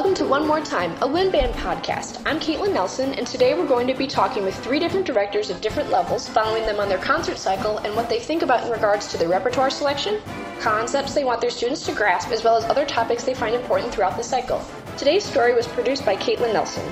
Welcome to One More Time, a Wind Band podcast. I'm Caitlin Nelson, and today we're going to be talking with three different directors of different levels, following them on their concert cycle and what they think about in regards to their repertoire selection, concepts they want their students to grasp, as well as other topics they find important throughout the cycle. Today's story was produced by Caitlin Nelson.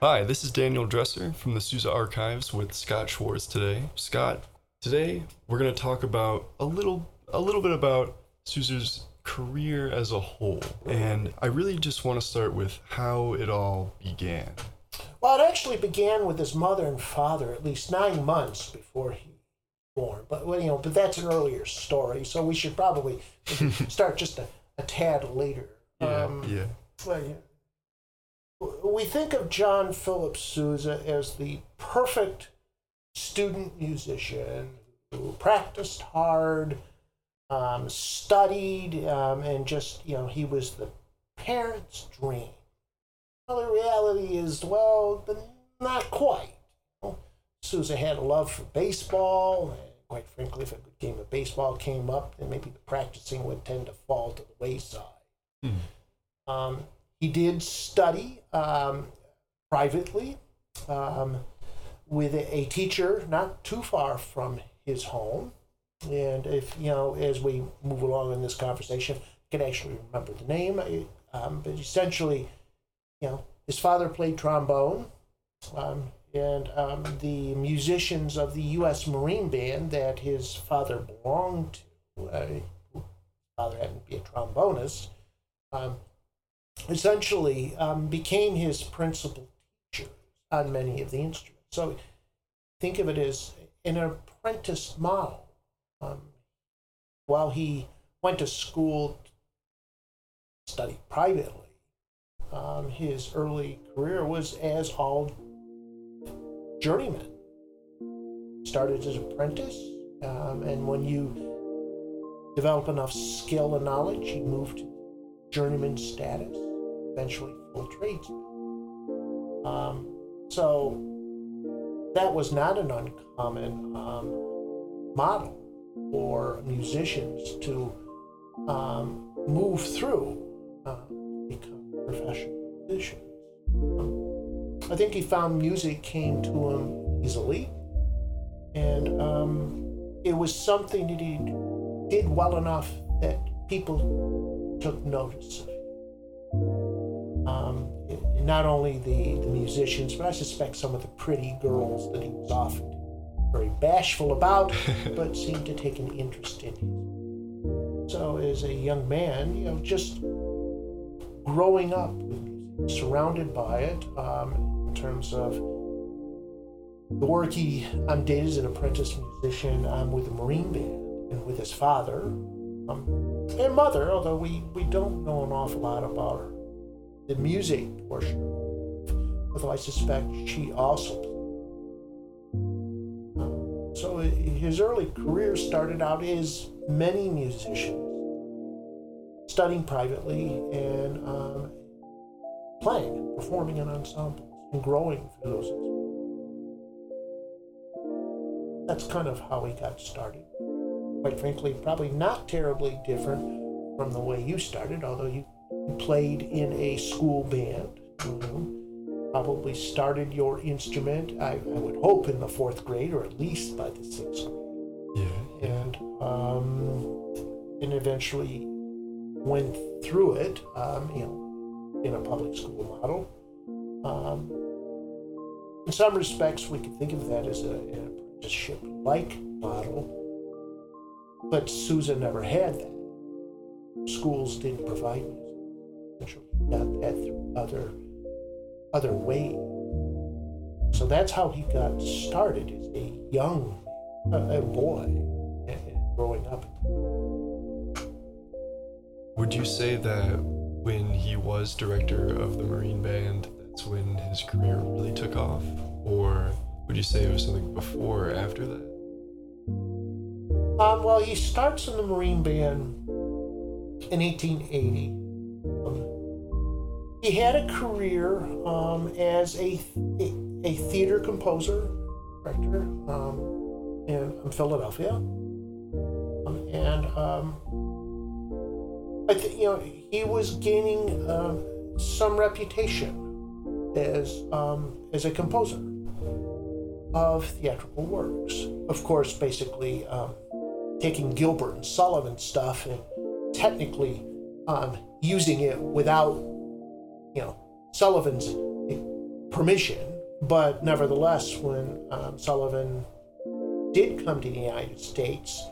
Hi, this is Daniel Dresser from the Sousa Archives with Scott Schwartz today. Scott, today we're going to talk about a little a little bit about Sousa's career as a whole. And I really just want to start with how it all began. Well, it actually began with his mother and father at least 9 months before he was born. But well, you know, but that's an earlier story, so we should probably start just a, a tad later. Yeah, Um, yeah. well, yeah. We think of John Philip Sousa as the perfect student musician who practiced hard, um, studied, um, and just, you know, he was the parent's dream. Well, the reality is, well, not quite. Sousa had a love for baseball, and quite frankly, if a good game of baseball came up, then maybe the practicing would tend to fall to the wayside. Um, he did study um, privately um, with a, teacher not too far from his home. And if, you know, as we move along in this conversation, I can actually remember the name. Um, but essentially, you know, his father played trombone. Um, and um, the musicians of the U.S. Marine Band that his father belonged to, uh, father happened to be a trombonist, um, essentially um, became his principal teacher on many of the instruments. So think of it as an apprentice model. Um, while he went to school, studied privately, um, his early career was as all journeymen. Started as an apprentice, um, and when you develop enough skill and knowledge, you move to journeyman status, eventually full. Um, so that was not an uncommon um, model for musicians to um, move through uh, become professional musicians. Um, I think he found music came to him easily, and um, it was something that he did well enough that people took notice. Um, not only the, the musicians, but I suspect some of the pretty girls that he was often very bashful about, but seemed to take an interest in him. So, as a young man, you know, just growing up surrounded by it, um, in terms of the work he um, did as an apprentice musician I'm with the Marine Band and with his father um, and mother, although we, we don't know an awful lot about her. The music portion, although I suspect she also so his early career started out as many musicians, studying privately and um, playing performing in ensembles and growing through those. That's kind of how he got started. Quite frankly, probably not terribly different from the way you started, although you played in a school band. You know, probably started your instrument, I, I would hope, in the fourth grade or at least by the sixth grade Yeah. and um, and eventually went through it, um, you know, in a public school model. Um, in some respects, we could think of that as a, an apprenticeship-like model, but Sousa never had that. Schools didn't provide music. Eventually, he got that through other other ways. So that's how he got started as a young a, a boy and growing up. Would you say that when he was director of the Marine Band, that's when his career really took off? Or would you say it was something before or after that? Um, well, he starts in the Marine Band in 1880. He had a career um, as a, a, theater composer, director. Um, in Philadelphia, um, and um, I think you know he was gaining uh, some reputation as um, as a composer of theatrical works. Of course, basically taking Gilbert and Sullivan stuff and technically using it without, you know, Sullivan's permission. But nevertheless, when um, Sullivan did come to the United States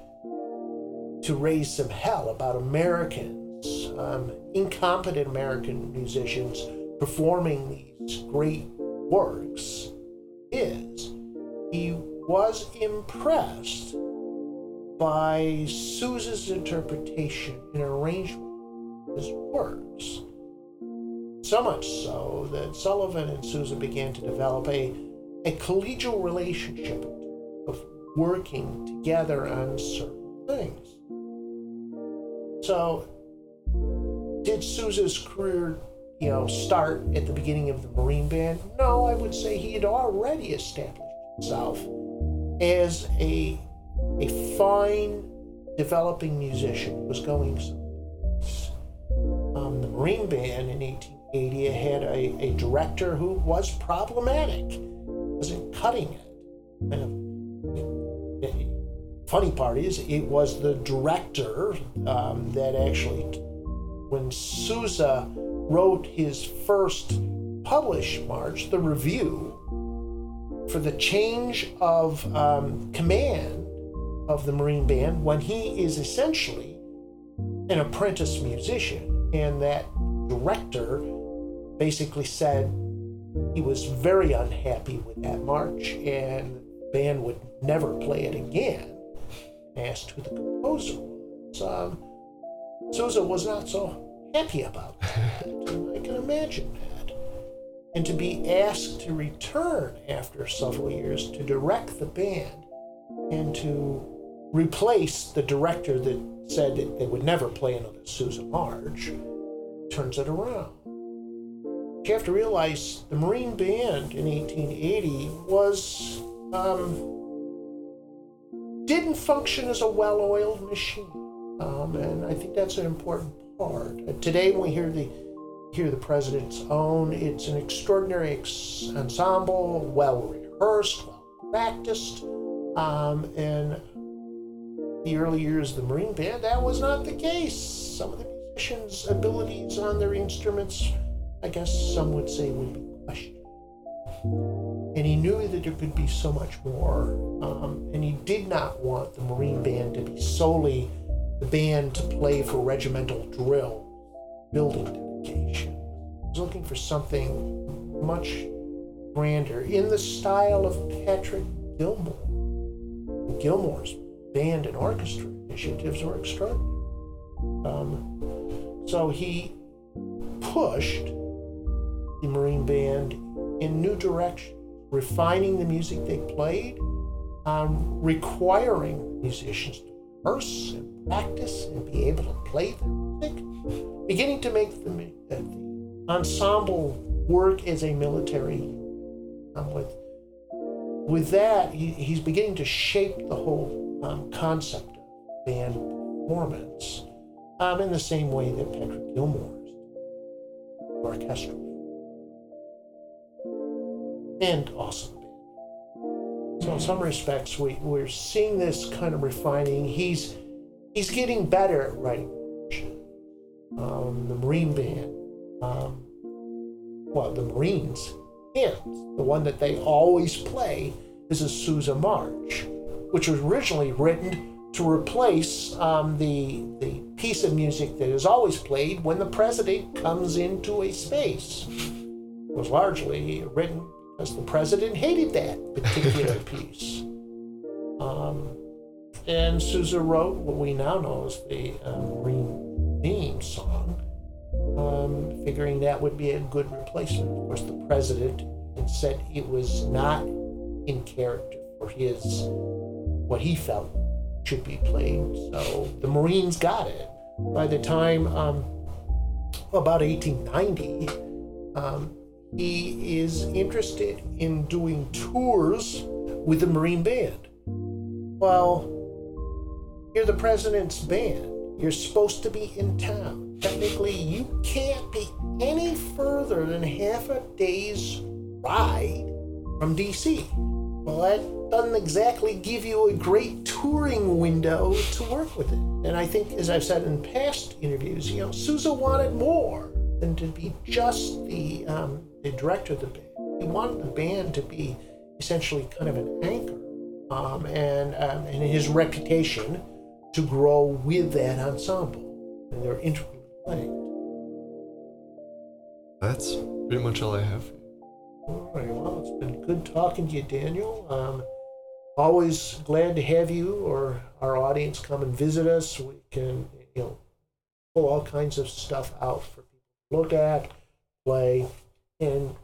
to raise some hell about Americans, um, incompetent American musicians performing these great works, is he was impressed by Sousa's interpretation and arrangement of his works. So much so that Sullivan and Sousa began to develop a, a collegial relationship of working together on certain things. So, did Sousa's career, you know, start at the beginning of the Marine Band? No, I would say he had already established himself as a a fine developing musician was going um, the Marine Band in 1880 had a, a director who was problematic, wasn't cutting it. And the funny part is, it was the director um, that actually, when Sousa wrote his first published march, the review, for the change of um, command of the Marine Band when he is essentially an apprentice musician. And that director basically said he was very unhappy with that march and the band would never play it again. Asked who the composer was. Um, Sousa was not so happy about that. I can imagine that. And to be asked to return after several years to direct the band and to replace the director that said that they would never play another Sousa March, turns it around. You have to realize the Marine Band in 1880 was um, didn't function as a well-oiled machine, um, and I think that's an important part. Uh, today, when we hear the hear the president's own, it's an extraordinary ex- ensemble, well rehearsed, well practiced, um, and the early years of the Marine Band, that was not the case. Some of the musicians' abilities on their instruments, I guess some would say, would be questioned. And he knew that there could be so much more. Um, and he did not want the Marine Band to be solely the band to play for regimental drill, building dedication. He was looking for something much grander in the style of Patrick Gilmore. Gilmore's band and orchestra initiatives were extraordinary. Um, so he pushed the Marine Band in new directions, refining the music they played, um, requiring musicians to rehearse and practice and be able to play the music, beginning to make the, the ensemble work as a military um, with with that he, he's beginning to shape the whole um, concept of band performance um, in the same way that Patrick Gilmore's orchestral and awesome. So in some respects, we, we're seeing this kind of refining. He's he's getting better at writing um, the Marine Band, um, well, the Marines, and the one that they always play is a Sousa March which was originally written to replace um, the, the piece of music that is always played when the president comes into a space. It was largely written because the president hated that particular piece. Um, and Sousa wrote what we now know as the uh, Marine theme song, um, figuring that would be a good replacement. Of course, the president said it was not in character for his what he felt should be played. So the Marines got it. By the time um, about 1890, um, he is interested in doing tours with the Marine Band. Well, you're the president's band. You're supposed to be in town. Technically, you can't be any further than half a day's ride from DC. Well, that doesn't exactly give you a great touring window to work with it. And I think, as I've said in past interviews, you know, Sousa wanted more than to be just the, um, the director of the band. He wanted the band to be essentially kind of an anchor um, and, um, and his reputation to grow with that ensemble. And they're intricately linked. That's pretty much all I have. All right, well, it's been good talking to you, Daniel. Um, always glad to have you or our audience come and visit us. We can, you know, pull all kinds of stuff out for people to look at, play, and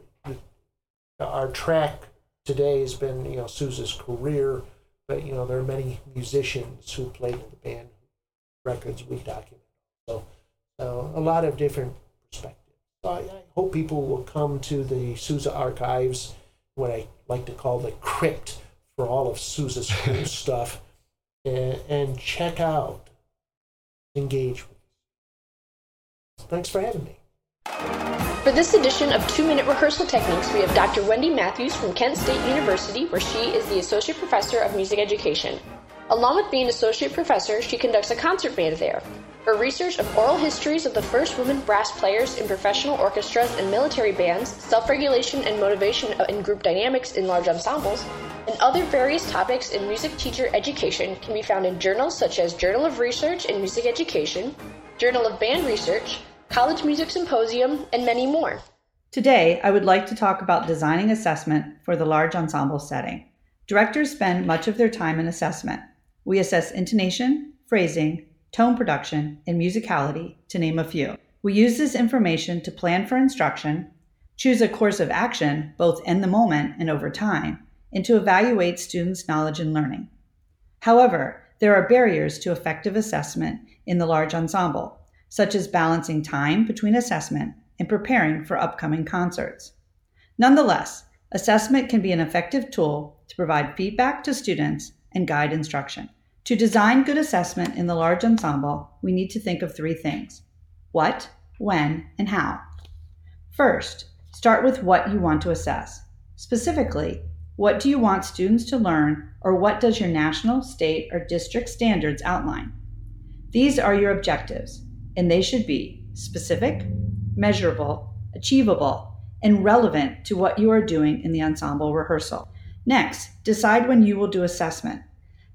our track today has been, you know, Sousa's career, but you know, there are many musicians who played in the band records we document. So, so a lot of different perspectives. So I, I hope people will come to the Sousa archives, what I like to call the crypt for all of Sousa's cool stuff, and, and check out, engage with. Thanks for having me. For this edition of Two Minute Rehearsal Techniques, we have Dr. Wendy Matthews from Kent State University, where she is the Associate Professor of Music Education. Along with being Associate Professor, she conducts a concert band there. Her research of oral histories of the first women brass players in professional orchestras and military bands, self regulation and motivation in group dynamics in large ensembles, and other various topics in music teacher education can be found in journals such as Journal of Research in Music Education, Journal of Band Research, College Music Symposium, and many more. Today, I would like to talk about designing assessment for the large ensemble setting. Directors spend much of their time in assessment. We assess intonation, phrasing, tone production, and musicality, to name a few. We use this information to plan for instruction, choose a course of action both in the moment and over time, and to evaluate students' knowledge and learning. However, there are barriers to effective assessment in the large ensemble such as balancing time between assessment and preparing for upcoming concerts. Nonetheless, assessment can be an effective tool to provide feedback to students and guide instruction. To design good assessment in the large ensemble, we need to think of three things what, when, and how. First, start with what you want to assess. Specifically, what do you want students to learn, or what does your national, state, or district standards outline? These are your objectives, and they should be specific, measurable, achievable, and relevant to what you are doing in the ensemble rehearsal. Next, decide when you will do assessment.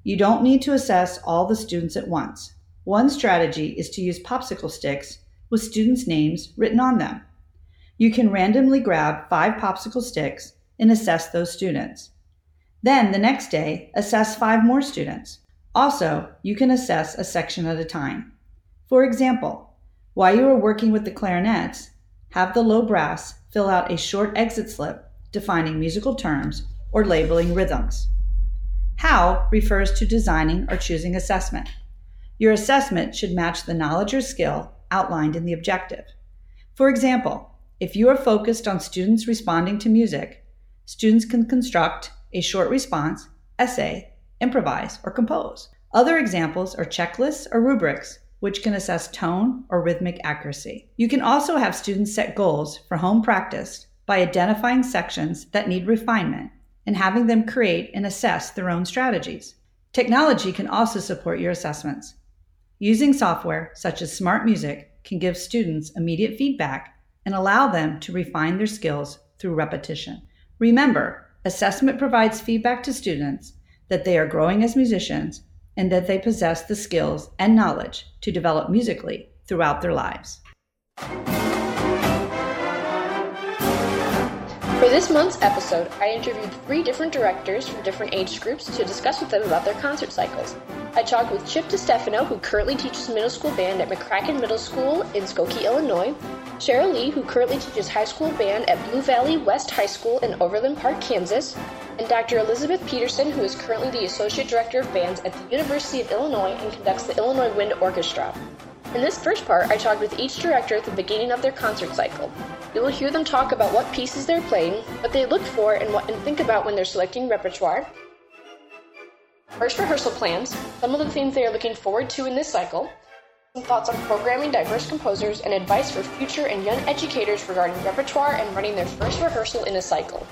You don't need to assess all the students at once. One strategy is to use popsicle sticks with students' names written on them. You can randomly grab five popsicle sticks and assess those students. Then, the next day, assess five more students. Also, you can assess a section at a time. For example, while you are working with the clarinets, have the low brass fill out a short exit slip defining musical terms or labeling rhythms. How refers to designing or choosing assessment. Your assessment should match the knowledge or skill outlined in the objective. For example, if you are focused on students responding to music, students can construct a short response, essay, improvise, or compose. Other examples are checklists or rubrics which can assess tone or rhythmic accuracy. You can also have students set goals for home practice by identifying sections that need refinement and having them create and assess their own strategies. Technology can also support your assessments. Using software such as Smart Music can give students immediate feedback and allow them to refine their skills through repetition. Remember, assessment provides feedback to students that they are growing as musicians and that they possess the skills and knowledge to develop musically throughout their lives. For this month's episode, I interviewed three different directors from different age groups to discuss with them about their concert cycles. I talked with Chip DeStefano, who currently teaches middle school band at McCracken Middle School in Skokie, Illinois, Cheryl Lee, who currently teaches high school band at Blue Valley West High School in Overland Park, Kansas, and Dr. Elizabeth Peterson, who is currently the Associate Director of Bands at the University of Illinois and conducts the Illinois Wind Orchestra. In this first part, I talked with each director at the beginning of their concert cycle. You will hear them talk about what pieces they're playing, what they look for, and what and think about when they're selecting repertoire. First, rehearsal plans, some of the things they are looking forward to in this cycle, some thoughts on programming diverse composers, and advice for future and young educators regarding repertoire and running their first rehearsal in a cycle.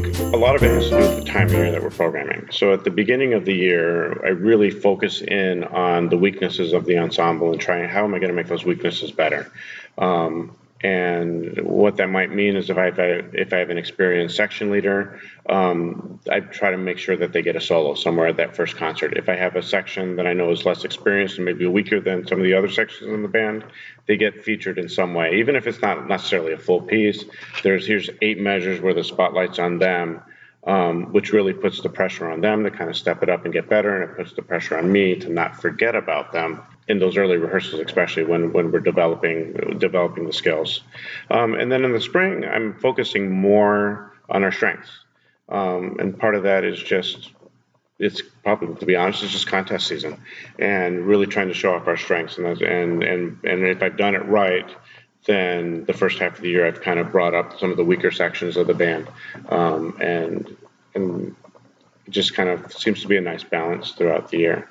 Think a lot of it has to do with the time of year that we're programming. So at the beginning of the year, I really focus in on the weaknesses of the ensemble and trying how am I going to make those weaknesses better. Um, and what that might mean is if I have if I have an experienced section leader, um, I try to make sure that they get a solo somewhere at that first concert. If I have a section that I know is less experienced and maybe weaker than some of the other sections in the band, they get featured in some way, even if it's not necessarily a full piece. There's here's eight measures where the spotlight's on them. Um, which really puts the pressure on them to kind of step it up and get better, and it puts the pressure on me to not forget about them in those early rehearsals, especially when, when we're developing developing the skills. Um, and then in the spring, I'm focusing more on our strengths, um, and part of that is just it's probably to be honest, it's just contest season, and really trying to show off our strengths. And and and and if I've done it right, then the first half of the year I've kind of brought up some of the weaker sections of the band, um, and and it just kind of seems to be a nice balance throughout the year.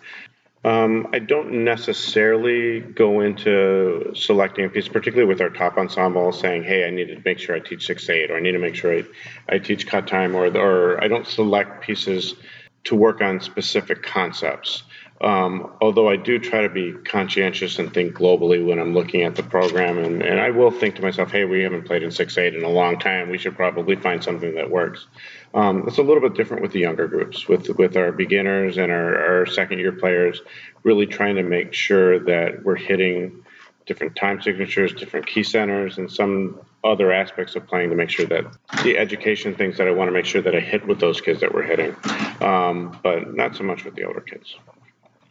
Um, I don't necessarily go into selecting a piece, particularly with our top ensemble, saying, "Hey, I need to make sure I teach six eight, or I need to make sure I, I teach cut time," or or I don't select pieces to work on specific concepts. Um, although I do try to be conscientious and think globally when I'm looking at the program, and, and I will think to myself, hey, we haven't played in 6 8 in a long time. We should probably find something that works. Um, it's a little bit different with the younger groups, with, with our beginners and our, our second year players, really trying to make sure that we're hitting different time signatures, different key centers, and some other aspects of playing to make sure that the education things that I want to make sure that I hit with those kids that we're hitting, um, but not so much with the older kids.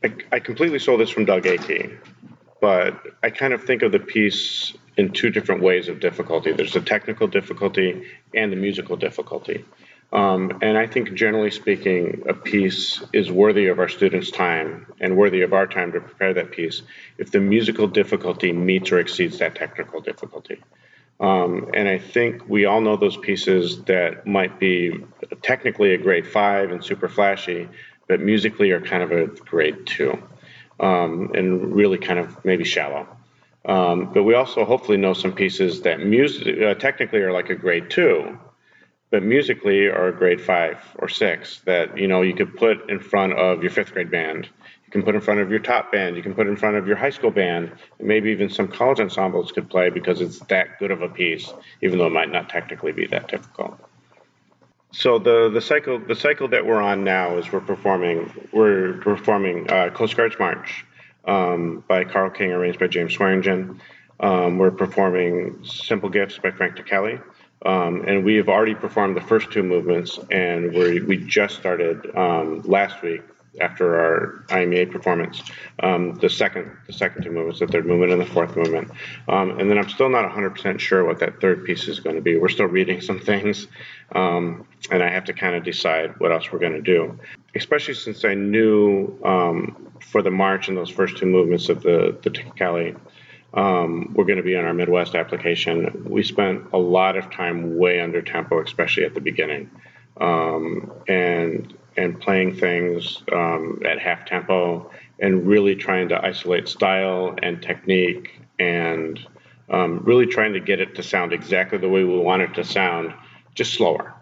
I, I completely stole this from Doug Akey, but I kind of think of the piece in two different ways of difficulty. There's the technical difficulty and the musical difficulty. Um, and I think, generally speaking, a piece is worthy of our students' time and worthy of our time to prepare that piece if the musical difficulty meets or exceeds that technical difficulty. Um, and I think we all know those pieces that might be technically a grade five and super flashy, but musically are kind of a grade two um, and really kind of maybe shallow. Um, but we also hopefully know some pieces that music uh, technically are like a grade two, but musically are a grade five or six that you know you could put in front of your fifth grade band. You can put in front of your top band. You can put in front of your high school band. And maybe even some college ensembles could play because it's that good of a piece, even though it might not technically be that difficult. So the the cycle the cycle that we're on now is we're performing we're performing uh, Coast Guard's March um, by Karl King, arranged by James Swearingen. Um, we're performing Simple Gifts by Frank Ticheli. Um, and we have already performed the first two movements, and we we just started um, last week after our IMEA performance, um, the second the second two movements, the third movement and the fourth movement. Um, and then I'm still not 100% sure what that third piece is going to be. We're still reading some things, um, and I have to kind of decide what else we're going to do. Especially since I knew um, for the march and those first two movements of the the Ticheli, um, we're going to be on our Midwest application. We spent a lot of time way under tempo, especially at the beginning. Um, and and playing things um, at half tempo and really trying to isolate style and technique and um, really trying to get it to sound exactly the way we want it to sound, just slower.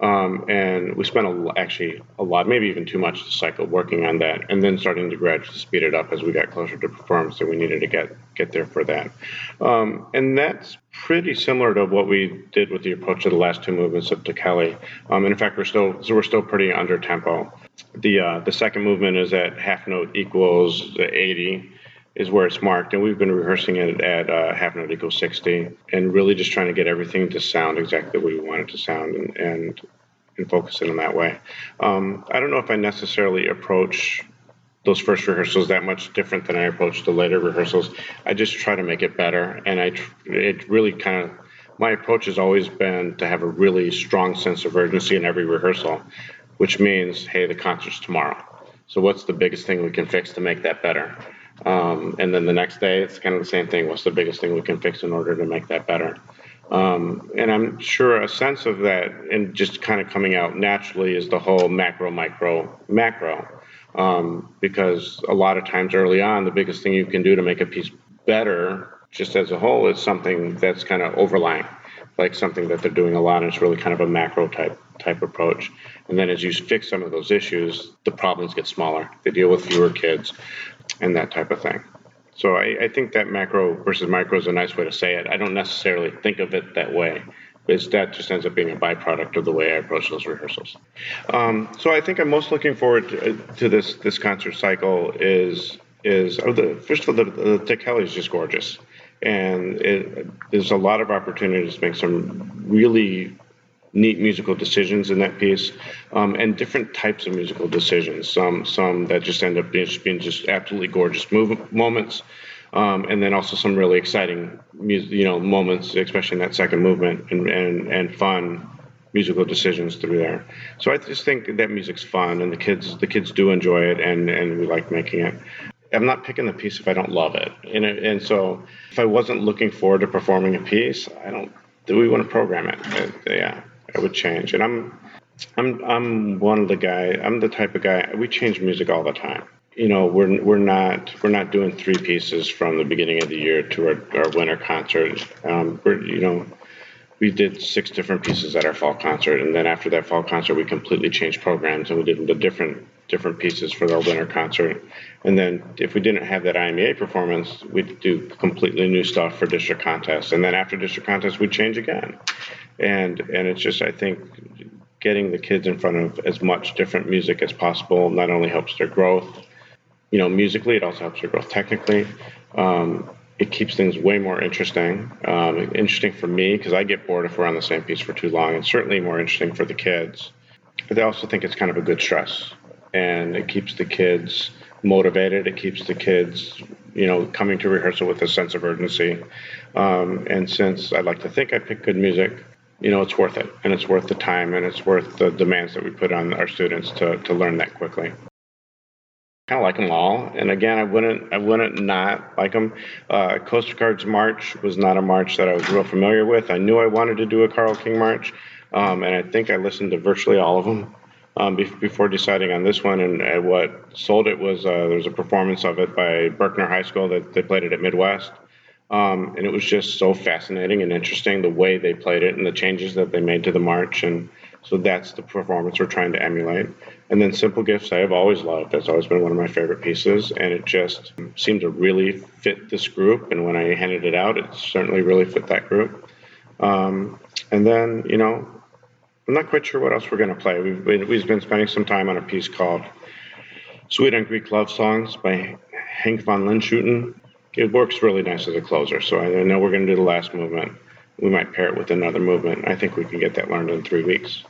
Um, and we spent a, actually a lot, maybe even too much this cycle working on that, and then starting to gradually speed it up as we got closer to performance. So we needed to get get there for that. Um, and that's pretty similar to what we did with the approach of the last two movements of Ticheli. Um, in fact, we're still so we're still pretty under tempo. The uh, the second movement is at half note equals 80 is where it's marked, and we've been rehearsing it at uh, half note equals 60, and really just trying to get everything to sound exactly the way we want it to sound, and and, and focus it in that way. Um, I don't know if I necessarily approach those first rehearsals that much different than I approach the later rehearsals. I just try to make it better, and I it really kind of my approach has always been to have a really strong sense of urgency in every rehearsal, which means hey, the concert's tomorrow. So what's the biggest thing we can fix to make that better? Um, and then the next day, it's kind of the same thing. What's the biggest thing we can fix in order to make that better? Um, and I'm sure a sense of that and just kind of coming out naturally is the whole macro, micro, macro. Um, because a lot of times early on, the biggest thing you can do to make a piece better, just as a whole, is something that's kind of overlying, like something that they're doing a lot, and it's really kind of a macro type type approach. And then as you fix some of those issues, the problems get smaller. They deal with fewer kids, and that type of thing. So I, I, think that macro versus micro is a nice way to say it. I don't necessarily think of it that way. It's, that just ends up being a byproduct of the way I approach those rehearsals. Um, so I think I'm most looking forward to, to this this concert cycle. Is is oh, the, first of all the, the Ticheli is just gorgeous, and it, there's a lot of opportunities to make some really neat musical decisions in that piece, um, and different types of musical decisions. Some some that just end up being, being just absolutely gorgeous move, moments, um, and then also some really exciting you know moments, especially in that second movement, and and, and fun musical decisions through there. So I just think that music's fun, and the kids the kids do enjoy it, and and we like making it. I'm not picking the piece if I don't love it, and and so if I wasn't looking forward to performing a piece, I don't. Do we want to program it? Uh, yeah, it would change. And I'm I'm I'm one of the guy. I'm the type of guy. We change music all the time. You know, we're we're not we're not doing three pieces from the beginning of the year to our, our winter concert. Um, we're you know, we did six different pieces at our fall concert, and then after that fall concert, we completely changed programs and we did the different different pieces for our winter concert. And then if we didn't have that IMEA performance, we'd do completely new stuff for district contests. And then after district contests, we'd change again and and it's just I think getting the kids in front of as much different music as possible not only helps their growth, you know, musically, it also helps their growth technically. Um, it keeps things way more interesting. Um, interesting for me because I get bored if we're on the same piece for too long, and certainly more interesting for the kids. But I also think it's kind of a good stress, and it keeps the kids motivated. It keeps the kids, you know, coming to rehearsal with a sense of urgency. Um, and since I like to think I pick good music, you know, it's worth it, and it's worth the time, and it's worth the demands that we put on our students to, to learn that quickly. Kind of like them all, and again, I wouldn't, I wouldn't not like them. Uh, Coast Guard's March was not a march that I was real familiar with. I knew I wanted to do a Karl King march, um, and I think I listened to virtually all of them um, be- before deciding on this one. And uh, what sold it was uh, there was a performance of it by Berkner High School that they played it at Midwest. Um, and it was just so fascinating and interesting the way they played it and the changes that they made to the march. And so that's the performance we're trying to emulate. And then Simple Gifts, I have always loved. That's always been one of my favorite pieces. And it just seemed to really fit this group. And when I handed it out, it certainly really fit that group. Um, and then, you know, I'm not quite sure what else we're going to play. We've been, we've been spending some time on a piece called Suite on Greek Love Songs by Hank von Lijnschooten it works really nice as a closer. So I know we're going to do the last movement. We might pair it with another movement. I think we can get that learned in three weeks.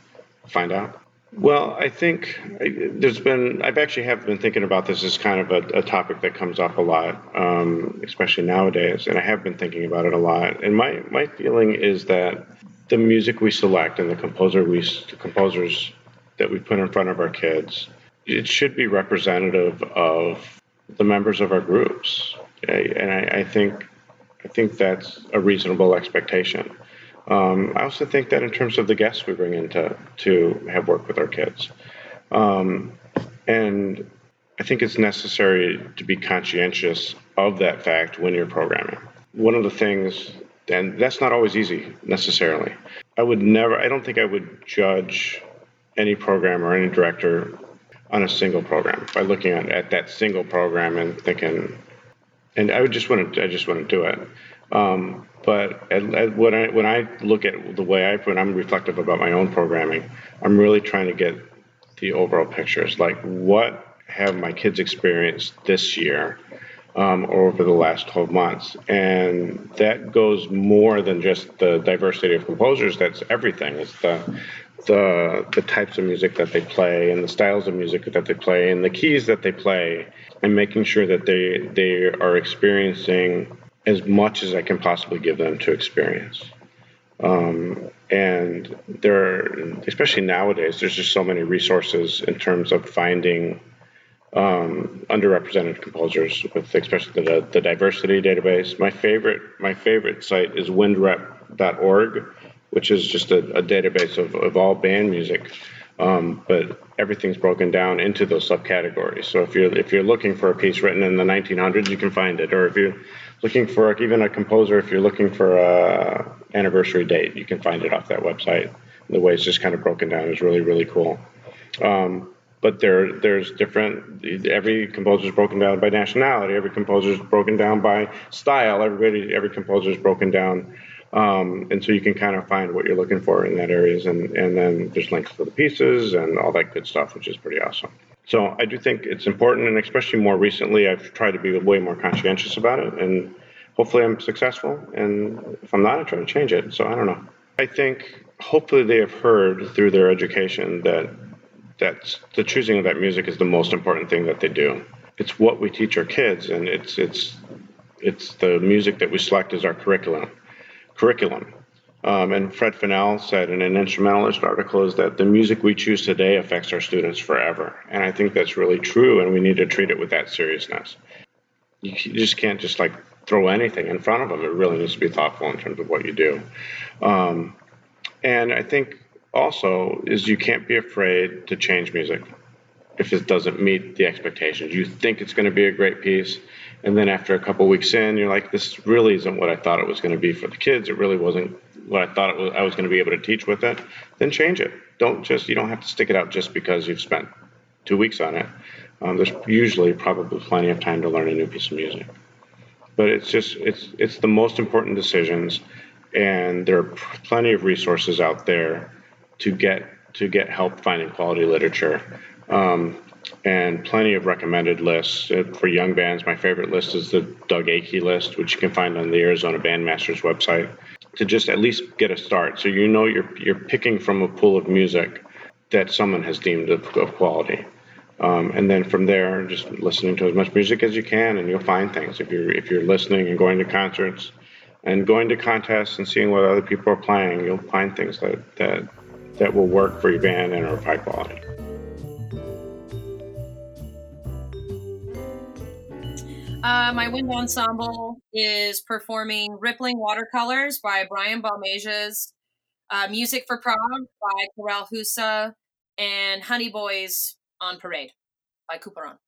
Find out. Well, I think there's been, I've actually have been thinking about this as kind of a, a topic that comes up a lot, um, especially nowadays, and I have been thinking about it a lot. And my, my feeling is that the music we select and the composer we, the composers that we put in front of our kids, it should be representative of the members of our groups and I, I think I think that's a reasonable expectation. Um, I also think that in terms of the guests we bring in to, to have work with our kids. Um, and I think it's necessary to be conscientious of that fact when you're programming. One of the things, and that's not always easy necessarily. I would never, I don't think I would judge any programmer or any director on a single program by looking at, at that single program and thinking, and I would just want to I just want to do it. Um, but at, at when I when I look at the way I when I'm reflective about my own programming, I'm really trying to get the overall pictures. Like what have my kids experienced this year um, or over the last 12 months, and that goes more than just the diversity of composers. That's everything. It's the the the types of music that they play and the styles of music that they play and the keys that they play and making sure that they they are experiencing as much as I can possibly give them to experience. Um, and there, especially nowadays, there's just so many resources in terms of finding um, underrepresented composers with especially the, the diversity database. My favorite my favorite site is windrep.org, which is just a, a database of, of all band music. Um, but everything's broken down into those subcategories. So if you're if you're looking for a piece written in the 1900s, you can find it. Or if you're looking for even a composer, if you're looking for a anniversary date, you can find it off that website. The way it's just kind of broken down is really really cool. Um, but there there's different every composer is broken down by nationality every composer is broken down by style everybody every composer is broken down um, and so you can kind of find what you're looking for in that areas and and then there's links to the pieces and all that good stuff which is pretty awesome so i do think it's important and especially more recently i've tried to be way more conscientious about it and hopefully i'm successful and if i'm not i try to change it so i don't know i think hopefully they have heard through their education that that's the choosing of that music is the most important thing that they do. It's what we teach our kids, and it's it's it's the music that we select as our curriculum. Curriculum. Um, and Fred Fennell said in an instrumentalist article is that the music we choose today affects our students forever. And I think that's really true, and we need to treat it with that seriousness. You, just can't just like throw anything in front of them. It really needs to be thoughtful in terms of what you do. Um, and I think also is you can't be afraid to change music if it doesn't meet the expectations. You think it's going to be a great piece, and then after a couple weeks in, you're like, this really isn't what I thought it was going to be for the kids. It really wasn't what I thought was, I was going to be able to teach with it. Then change it. Don't just you don't have to stick it out just because you've spent two weeks on it. Um, there's usually probably plenty of time to learn a new piece of music. But it's just it's it's the most important decisions, and there are plenty of resources out there to get to get help finding quality literature. Um, and plenty of recommended lists uh, for young bands. My favorite list is the Doug Akey list, which you can find on the Arizona Bandmasters website, to just at least get a start. So you know you're you're picking from a pool of music that someone has deemed of, of quality. Um, and then from there, just listening to as much music as you can, and you'll find things. If you're if you're listening and going to concerts, and going to contests and seeing what other people are playing, you'll find things that that that will work for your band and are of high quality. Uh, my wind ensemble is performing Rippling Watercolors by Brian Balmages, uh, Music for Prague by Karel Husa, and Honey Boys on Parade by Cupero.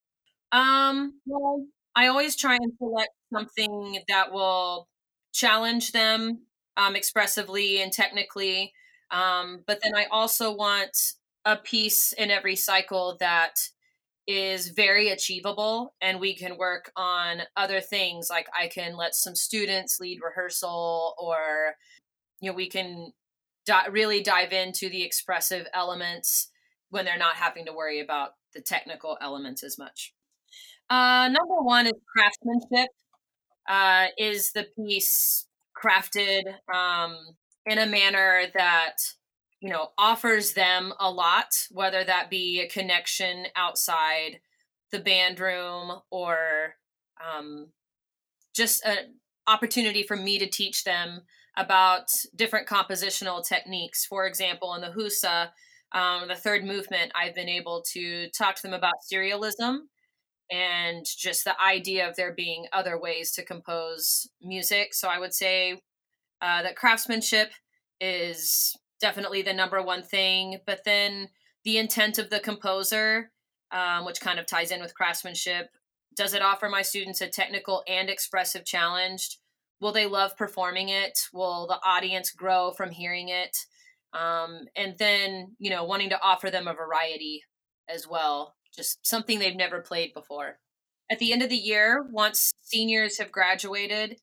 Um, well, I always try and select something that will challenge them um, expressively and technically. Um, but then I also want a piece in every cycle that is very achievable and we can work on other things like I can let some students lead rehearsal or you know we can di- really dive into the expressive elements when they're not having to worry about the technical elements as much. Uh, number one is craftsmanship. Uh, is the piece crafted um, in a manner that you know offers them a lot whether that be a connection outside the band room or um, just an opportunity for me to teach them about different compositional techniques. For example in the husa um, the third movement i've been able to talk to them about serialism and just the idea of there being other ways to compose music. So i would say uh, that craftsmanship is definitely the number one thing. But then the intent of the composer, um, which kind of ties in with craftsmanship, does it offer my students a technical and expressive challenge? Will they love performing it? Will the audience grow from hearing it? Um, and then, you know, wanting to offer them a variety as well, just something they've never played before. At the end of the year, once seniors have graduated,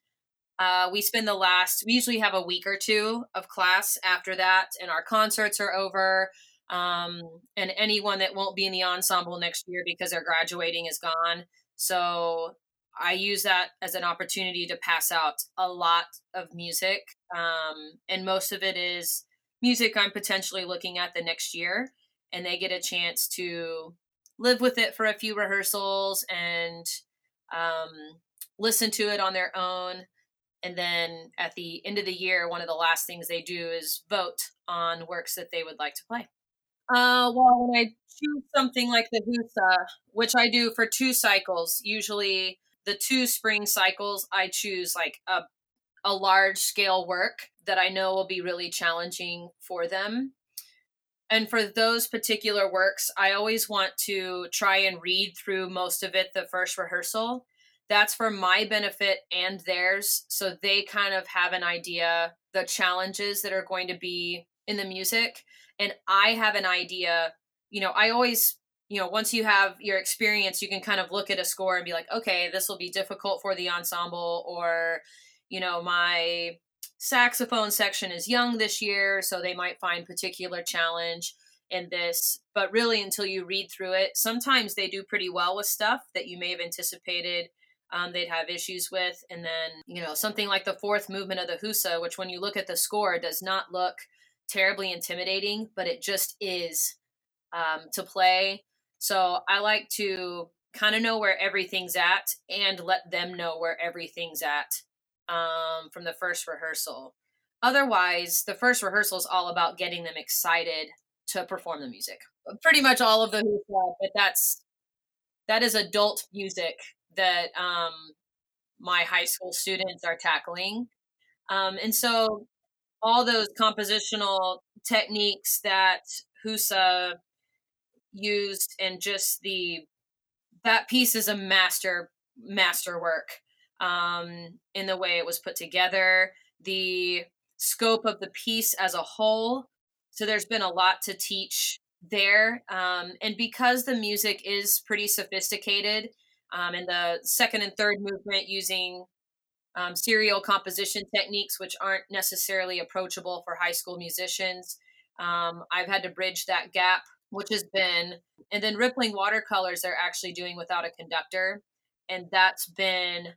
uh, we spend the last, we usually have a week or two of class after that, and our concerts are over. Um, and anyone that won't be in the ensemble next year because they're graduating is gone. So I use that as an opportunity to pass out a lot of music. Um, and most of it is music I'm potentially looking at the next year. And they get a chance to live with it for a few rehearsals and um, listen to it on their own and then at the end of the year one of the last things they do is vote on works that they would like to play uh, well when i choose something like the husa which i do for two cycles usually the two spring cycles i choose like a a large scale work that I know will be really challenging for them. And for those particular works, I always want to try and read through most of it the first rehearsal. That's for my benefit and theirs. So they kind of have an idea the challenges that are going to be in the music. And I have an idea, you know, I always you know, once you have your experience, you can kind of look at a score and be like, okay, this will be difficult for the ensemble, or, you know, my saxophone section is young this year, so they might find particular challenge in this. But really, until you read through it, sometimes they do pretty well with stuff that you may have anticipated um, they'd have issues with. And then, you know, something like the fourth movement of the Husa, which when you look at the score does not look terribly intimidating, but it just is um, to play. So I like to kind of know where everything's at and let them know where everything's at um, from the first rehearsal. Otherwise, the first rehearsal is all about getting them excited to perform the music. Pretty much all of the Husa, but that's that is adult music that um, my high school students are tackling. Um, and so all those compositional techniques that Husa used and just the that piece is a master masterwork um, in the way it was put together, the scope of the piece as a whole. So there's been a lot to teach there, um, and because the music is pretty sophisticated, um, and the second and third movement using um, serial composition techniques, which aren't necessarily approachable for high school musicians. Um, I've had to bridge that gap which has been, and then rippling watercolors they're actually doing without a conductor. And that's been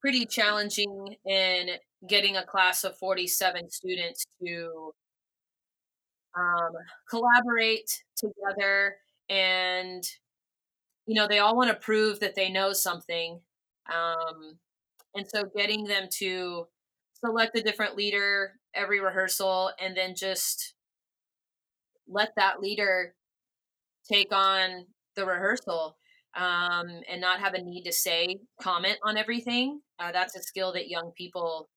pretty challenging in getting a class of 47 students to um, collaborate together and you know they all want to prove that they know something um, and so getting them to select a different leader every rehearsal and then just let that leader take on the rehearsal um, and not have a need to say comment on everything. Uh, that's a skill that young people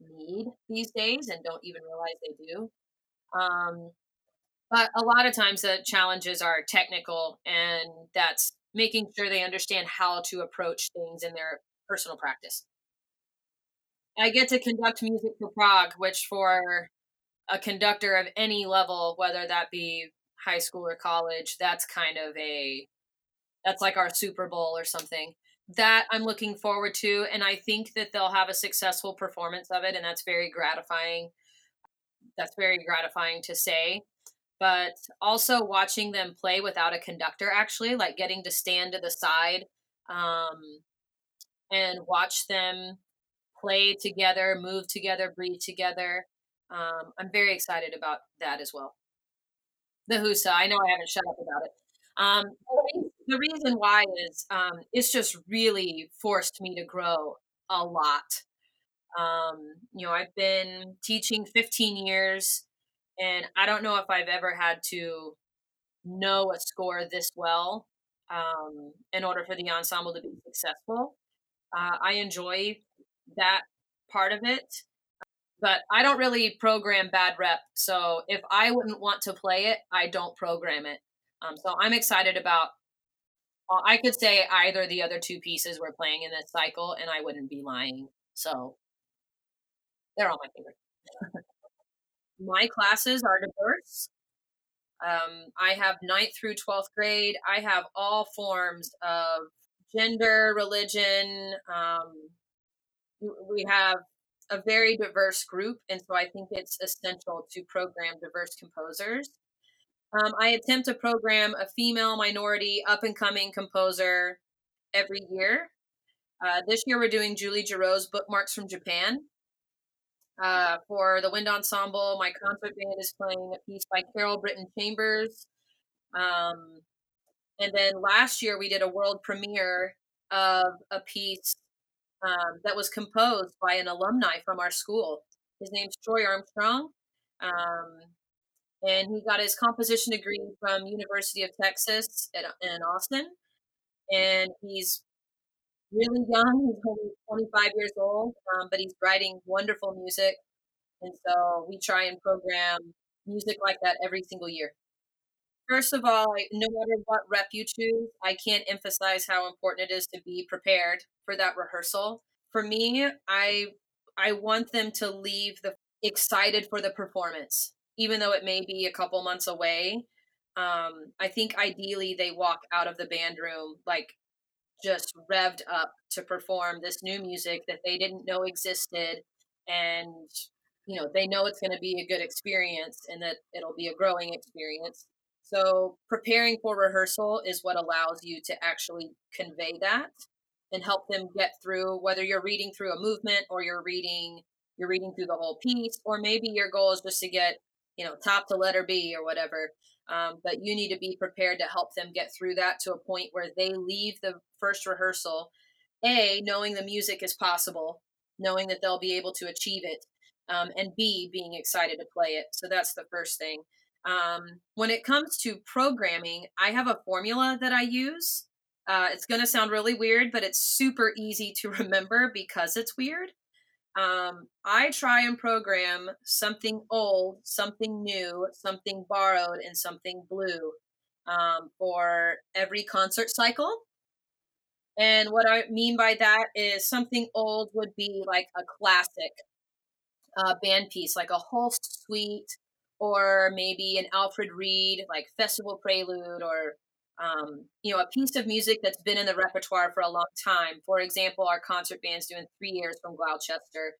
need these days and don't even realize they do. Um, but a lot of times the challenges are technical, and that's making sure they understand how to approach things in their personal practice. I get to conduct music for Prague, which for a conductor of any level, whether that be high school or college, that's kind of a that's like our Super Bowl or something. That I'm looking forward to and I think that they'll have a successful performance of it and that's very gratifying. That's very gratifying to say. But also watching them play without a conductor actually, like getting to stand to the side um, and watch them play together, move together, breathe together. Um, I'm very excited about that as well the Husa. I know I haven't shut up about it. Um, the reason why is um, it's just really forced me to grow a lot. Um, you know, I've been teaching 15 years, and I don't know if I've ever had to know a score this well um, in order for the ensemble to be successful. Uh, I enjoy that part of it but I don't really program bad rep. So if I wouldn't want to play it, I don't program it. Um, so I'm excited about. Uh, I could say either the other two pieces we're playing in this cycle, and I wouldn't be lying. So they're all my favorite. my classes are diverse. Um, I have ninth through 12th grade. I have all forms of gender, religion. Um, we have a very diverse group, and so I think it's essential to program diverse composers. Um, I attempt to program a female minority up and coming composer every year. Uh, this year we're doing Julie Giroux's Bookmarks from Japan. Uh, for the wind ensemble, my concert band is playing a piece by Carol Britton Chambers. Um, and then last year we did a world premiere of a piece um, that was composed by an alumni from our school. His name's Troy Armstrong, um, and he got his composition degree from University of Texas at, in Austin. And he's really young. He's only 25 years old, um, but he's writing wonderful music. And so we try and program music like that every single year. First of all, no matter what rep you choose, I can't emphasize how important it is to be prepared for that rehearsal. For me, I I want them to leave the excited for the performance, even though it may be a couple months away. Um, I think ideally they walk out of the band room like just revved up to perform this new music that they didn't know existed and you know they know it's going to be a good experience and that it'll be a growing experience. So preparing for rehearsal is what allows you to actually convey that and help them get through whether you're reading through a movement or you're reading you're reading through the whole piece or maybe your goal is just to get you know top to letter b or whatever um, but you need to be prepared to help them get through that to a point where they leave the first rehearsal a knowing the music is possible knowing that they'll be able to achieve it um, and b being excited to play it. So that's the first thing. Um, when it comes to programming i have a formula that i use. Uh, it's going to sound really weird but it's super easy to remember because it's weird um, I try and program something old, something new, something borrowed, and something blue um, for every concert cycle. And what I mean by that is something old would be like a classic uh, band piece, like a Holst suite, or maybe an Alfred Reed, like Festival Prelude, or um, you know, a piece of music that's been in the repertoire for a long time. For example, our concert band's doing three Ayres from Gloucester.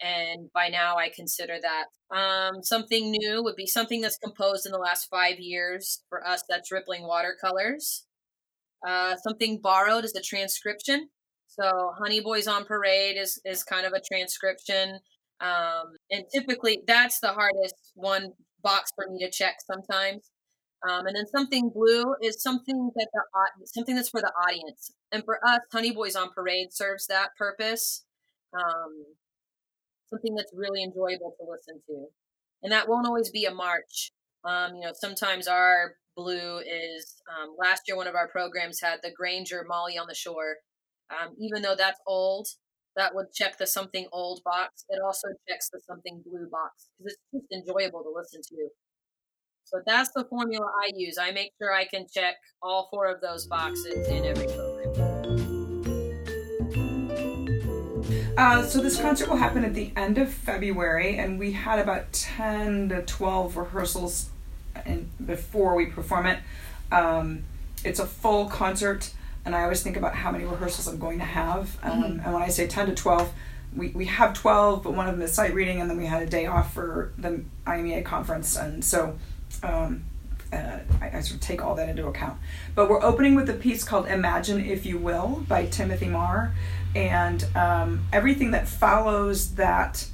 And by now, I consider that um, something new would be something that's composed in the last five years. For us, that's Rippling Watercolors. Uh, something borrowed is a transcription. So, Honey Boys on Parade is, is kind of a transcription. Um, and typically, that's the hardest one box for me to check sometimes um, and then something blue is something that the something that's for the audience. And for us, Honey Boys on Parade serves that purpose. Um, something that's really enjoyable to listen to, and that won't always be a march. Um, you know, sometimes our blue is. Um, last year, one of our programs had the Grainger Molly on the Shore. Um, even though that's old, that would check the something old box. It also checks the something blue box because it's just enjoyable to listen to. So that's the formula I use. I make sure I can check all four of those boxes in every program. Uh, so this concert will happen at the end of February, and we had about ten to twelve rehearsals in, before we perform it. Um, it's a full concert, and I always think about how many rehearsals I'm going to have. Um, mm-hmm. And when I say ten to twelve, we, we have 12, but one of them is sight reading, and then we had a day off for the IMEA conference. And so um, uh, I, I, sort of take all that into account. But we're opening with a piece called Imagine If You Will by Timothy Mahr. And um, everything that follows that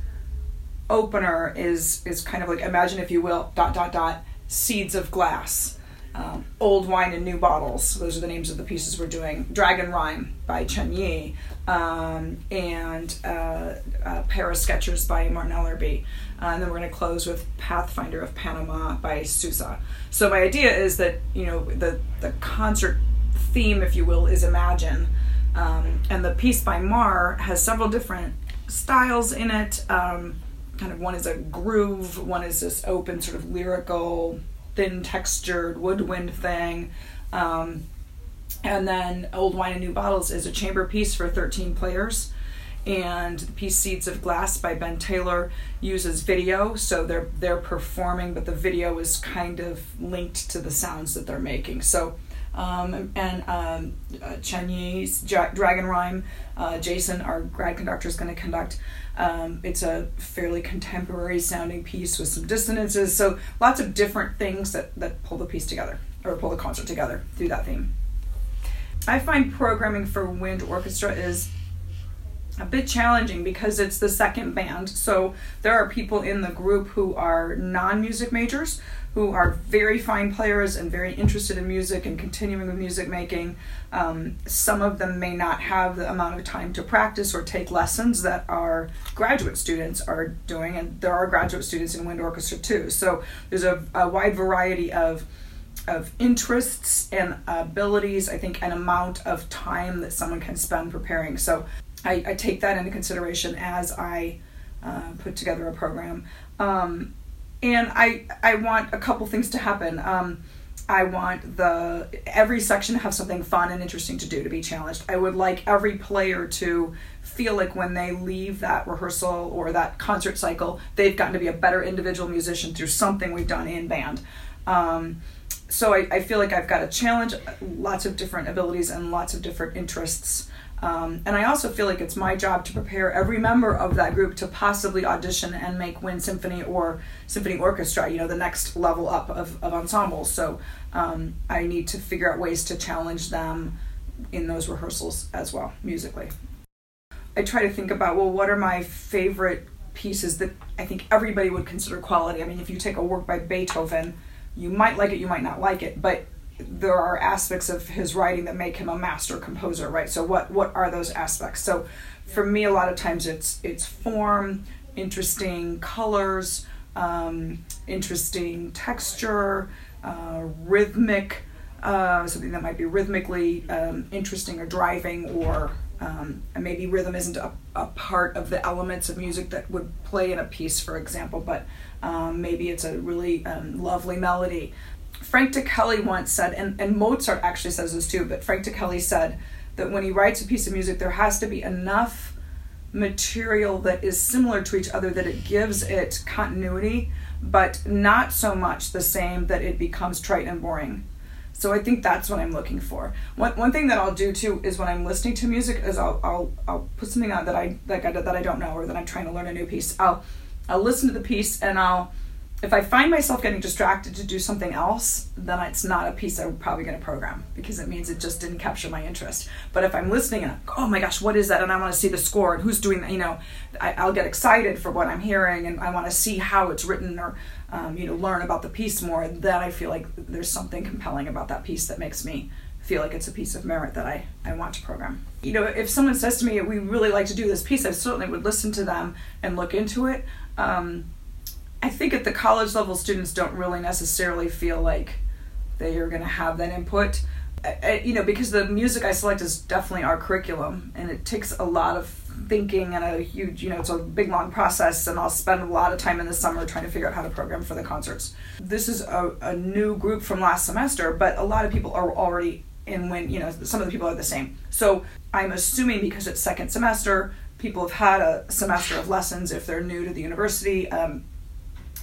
opener is is kind of like Imagine If You Will, dot, dot, dot, Seeds of Glass. Um, old wine in new bottles. Those are the names of the pieces we're doing. Dragon Rhyme by Chen Yi, um, and uh, uh, Paris Sketches by Martin Ellerby. Uh, and then we're going to close with Pathfinder of Panama by Sousa. So my idea is that you know the the concert theme, if you will, is Imagine, um, and the piece by Mahr has several different styles in it. Um, kind of one is a groove, one is this open sort of lyrical, thin textured woodwind thing. Um, and then Old Wine and New Bottles is a chamber piece for 13 players and the piece Seeds of Glass by Ben Taylor uses video, so they're they're performing, but the video is kind of linked to the sounds that they're making. So, um, and um, uh, Chinese Dragon Rhyme, uh, Jason, our grad conductor, is going to conduct. Um, it's a fairly contemporary sounding piece with some dissonances, so lots of different things that that pull the piece together or pull the concert together through that theme. I find programming for wind orchestra is a bit challenging because it's the second band. So there are people in the group who are non music majors who are very fine players and very interested in music and continuing with music making. Um, some of them may not have the amount of time to practice or take lessons that our graduate students are doing, and there are graduate students in wind orchestra too. So there's a, a wide variety of of interests and abilities, I think, an amount of time that someone can spend preparing. So I, I take that into consideration as I uh, put together a program. Um, and I, I want a couple things to happen. Um, I want the every section to have something fun and interesting to do to be challenged. I would like every player to feel like when they leave that rehearsal or that concert cycle, they've gotten to be a better individual musician through something we've done in band. Um, so I, I feel like I've got to challenge lots of different abilities and lots of different interests. Um, and I also feel like it's my job to prepare every member of that group to possibly audition and make Wind Symphony or Symphony Orchestra, you know, the next level up of, of ensembles. So um, I need to figure out ways to challenge them in those rehearsals as well, musically. I try to think about, well, what are my favorite pieces that I think everybody would consider quality? I mean, if you take a work by Beethoven, you might like it, you might not like it, but there are aspects of his writing that make him a master composer, right? So what what are those aspects? So for me, a lot of times it's it's form, interesting colors, um, interesting texture, uh, rhythmic, uh, something that might be rhythmically um, interesting or driving, or um, maybe rhythm isn't a, a part of the elements of music that would play in a piece, for example, but um, maybe it's a really um, lovely melody. Frank Ticheli once said, and, and Mozart actually says this too, but Frank Ticheli said that when he writes a piece of music, there has to be enough material that is similar to each other that it gives it continuity, but not so much the same that it becomes trite and boring. So I think that's what I'm looking for. One, one thing that I'll do too is when I'm listening to music is I'll, I'll, I'll put something on that I like I, that I don't know or that I'm trying to learn a new piece. I'll I'll listen to the piece and I'll if I find myself getting distracted to do something else, then it's not a piece I'm probably going to program because it means it just didn't capture my interest. But if I'm listening and I'm, oh my gosh, what is that? And I want to see the score and who's doing that, you know, I, will get excited for what I'm hearing and I want to see how it's written or, um, you know, learn about the piece more. Then I feel like there's something compelling about that piece that makes me feel like it's a piece of merit that I, I want to program. You know, if someone says to me, we really like to do this piece, I certainly would listen to them and look into it. Um, I think at the college level, students don't really necessarily feel like they are going to have that input. I, you know, because the music I select is definitely our curriculum, and it takes a lot of thinking and a huge, you know, it's a big long process, and I'll spend a lot of time in the summer trying to figure out how to program for the concerts. This is a, a new group from last semester, but a lot of people are already in when, you know, some of the people are the same. So I'm assuming because it's second semester, people have had a semester of lessons if they're new to the university. Um,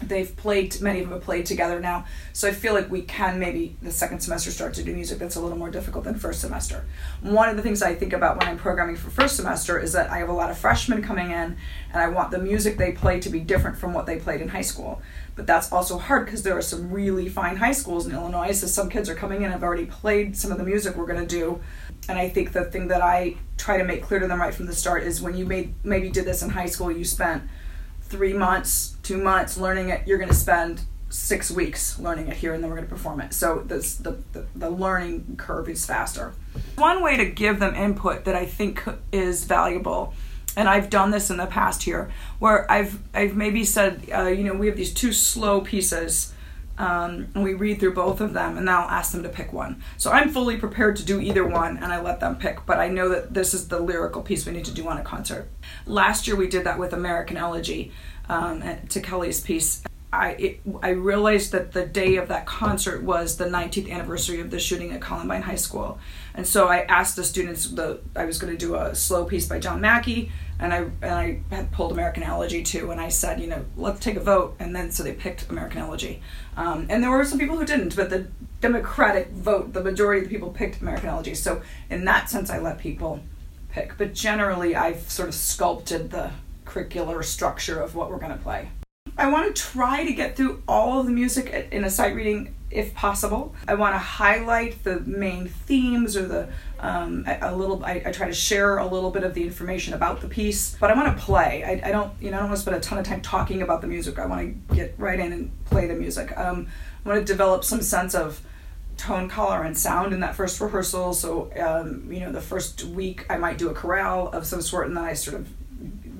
they've played many of them have played together now. So i feel like we can maybe the second semester start to do music that's a little more difficult than first semester. One of the things i think about when i'm programming for first semester is that i have a lot of freshmen coming in and i want the music they play to be different from what they played in high school. But that's also hard because there are some really fine high schools in illinois so some kids are coming in have already played some of the music we're going to do. And i think the thing that i try to make clear to them right from the start is when you made maybe did this in high school you spent three months, two months learning it, you're going to spend six weeks learning it here and then we're going to perform it. So this, the, the, the learning curve is faster. One way to give them input that I think is valuable and I've done this in the past here, where I've I've maybe said, uh, you know, we have these two slow pieces, um, and we read through both of them, and then I'll ask them to pick one. So I'm fully prepared to do either one, and I let them pick. But I know that this is the lyrical piece we need to do on a concert. Last year we did that with American Elegy, um, Ticheli's piece. I it, I realized that the day of that concert was the 19th anniversary of the shooting at Columbine High School, and so I asked the students the I was going to do a slow piece by John Mackey, and I and I had pulled American Elegy too, and I said you know let's take a vote, and then so they picked American Elegy, um, and there were some people who didn't, but the Democratic vote, the majority of the people picked American Elegy. So in that sense, I let people pick, but generally I've sort of sculpted the curricular structure of what we're going to play. I want to try to get through all of the music in a sight reading if possible. I want to highlight the main themes or the um, a, little. I, I, try to share a little bit of the information about the piece, but I want to play. I, I don't, you know, I don't want to spend a ton of time talking about the music. I want to get right in and play the music. Um, I want to develop some sense of tone, color, and sound in that first rehearsal. So, um, you know, the first week I might do a chorale of some sort, and then I sort of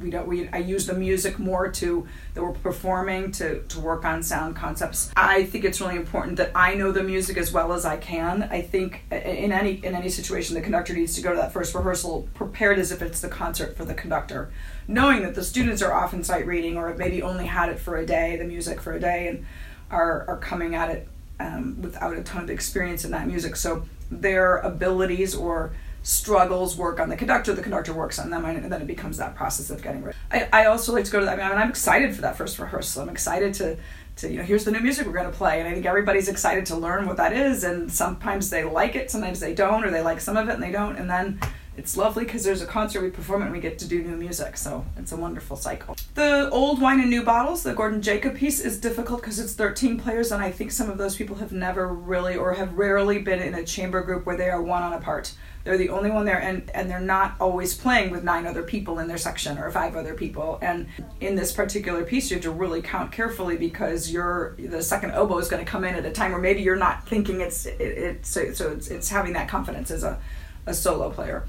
we don't we I use the music more to that we're performing to to work on sound concepts. I think it's really important that I know the music as well as I can. I think in any in any situation the conductor needs to go to that first rehearsal prepared as if it's the concert for the conductor, knowing that the students are often sight reading or maybe only had it for a day, the music for a day and are are coming at it um, without a ton of experience in that music. So their abilities or struggles work on the conductor, the conductor works on them, and then it becomes that process of getting ready. I, I also like to go to that. I mean, I'm excited for that first rehearsal. I'm excited to, to you know, here's the new music we're going to play, and I think everybody's excited to learn what that is. And sometimes they like it, sometimes they don't, or they like some of it and they don't, and then it's lovely because there's a concert we perform and we get to do new music so it's a wonderful cycle. The old wine and new bottles the gordon jacob piece is difficult because it's 13 players and i think some of those people have never really or have rarely been in a chamber group where they are one on a part. They're the only one there and and they're not always playing with nine other people in their section or five other people. And in this particular piece you have to really count carefully because you're the second oboe is going to come in at a time where maybe you're not thinking it's it, it so, so it's, it's having that confidence as a, a solo player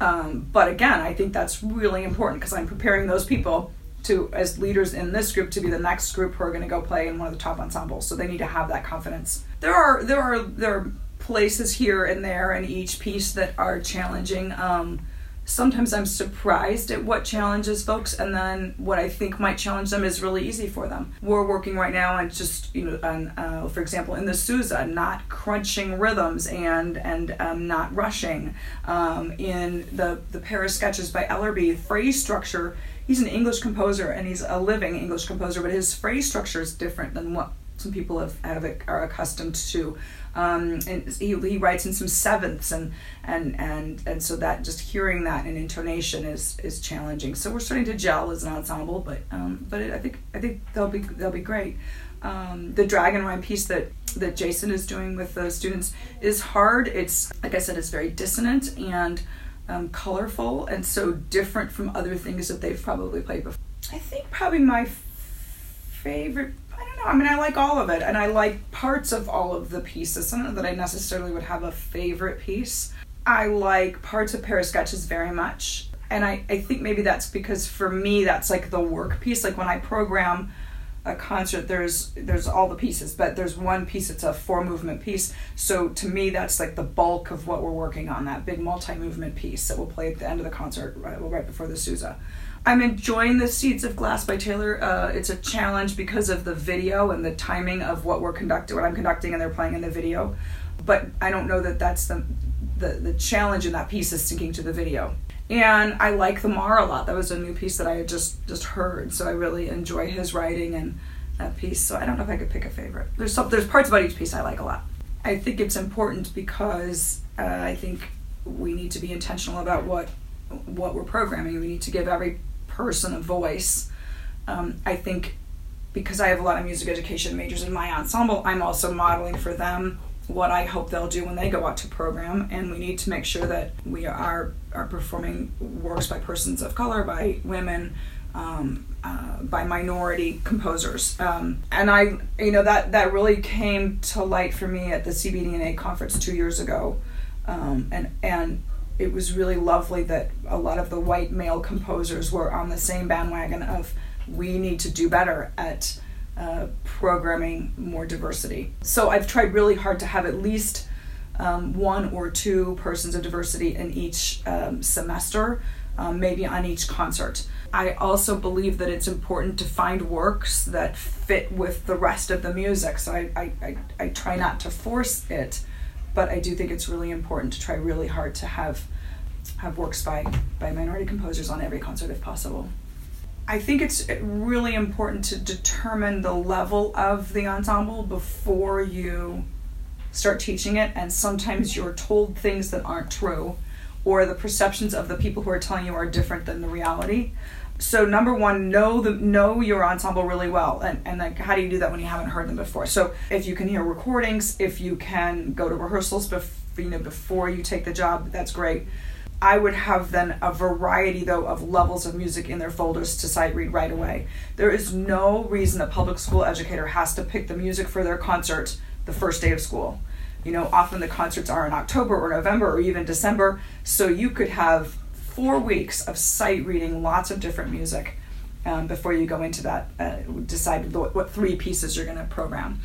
um, but again, I think that's really important because I'm preparing those people to, as leaders in this group, to be the next group who are going to go play in one of the top ensembles. So they need to have that confidence. There are there are there are places here and there in each piece that are challenging. Um, sometimes I'm surprised at what challenges folks, and then what I think might challenge them is really easy for them. We're working right now on just you know, on uh, for example, in the Sousa, not crunching rhythms and and um, not rushing. Um, in the the Paris sketches by Ellerby, phrase structure. He's an English composer and he's a living English composer, but his phrase structure is different than what some people have, have are accustomed to. Um, and he, he writes in some sevenths and and and and so that just hearing that in intonation is is challenging. So we're starting to gel as an ensemble, but um, but it, I think I think they'll be they'll be great. Um, the dragon rhyme piece that that Jason is doing with the students is hard. It's like I said, it's very dissonant and um, colorful, and so different from other things that they've probably played before. I think probably my favorite I don't know. I mean, I like all of it, and I like parts of all of the pieces. I don't know that I necessarily would have a favorite piece. I like parts of Paris Sketches very much, and I, I think maybe that's because for me that's like the work piece. Like when I program a concert, there's there's all the pieces, but there's one piece. It's a four movement piece. So to me, that's like the bulk of what we're working on. That big multi movement piece that we'll play at the end of the concert, right, right before the Sousa. I'm enjoying the Seeds of Glass by Taylor. Uh, it's a challenge because of the video and the timing of what we're conducting, what I'm conducting, and they're playing in the video. But I don't know that that's the the, the challenge in that piece is syncing to the video. And I like the Mahr a lot. That was a new piece that I had just just heard, so I really enjoy his writing and that piece. So I don't know if I could pick a favorite. There's some there's parts about each piece I like a lot. I think it's important because uh, I think we need to be intentional about what what we're programming. We need to give every person a voice. Um, I think because I have a lot of music education majors in my ensemble, I'm also modeling for them what I hope they'll do when they go out to program. And we need to make sure that we are are performing works by persons of color, by women, um, uh, by minority composers. Um, and I, you know, that that really came to light for me at the CBDNA conference two years ago. Um, and and it was really lovely that a lot of the white male composers were on the same bandwagon of we need to do better at uh, programming more diversity. So I've tried really hard to have at least um, one or two persons of diversity in each um, semester, um, maybe on each concert. I also believe that it's important to find works that fit with the rest of the music. So I, I, I, I try not to force it but I do think it's really important to try really hard to have have works by by minority composers on every concert if possible. I think it's really important to determine the level of the ensemble before you start teaching it and sometimes you're told things that aren't true or the perceptions of the people who are telling you are different than the reality so number one know the know your ensemble really well and, and like how do you do that when you haven't heard them before? So if you can hear recordings if you can go to rehearsals before you know before you take the job that's great. I would have then a variety though of levels of music in their folders to sight read right away. There is no reason a public school educator has to pick the music for their concert the first day of school. You know often the concerts are in october or november or even december so you could have four weeks of sight reading lots of different music um, before you go into that, uh, decide what, three pieces you're going to program.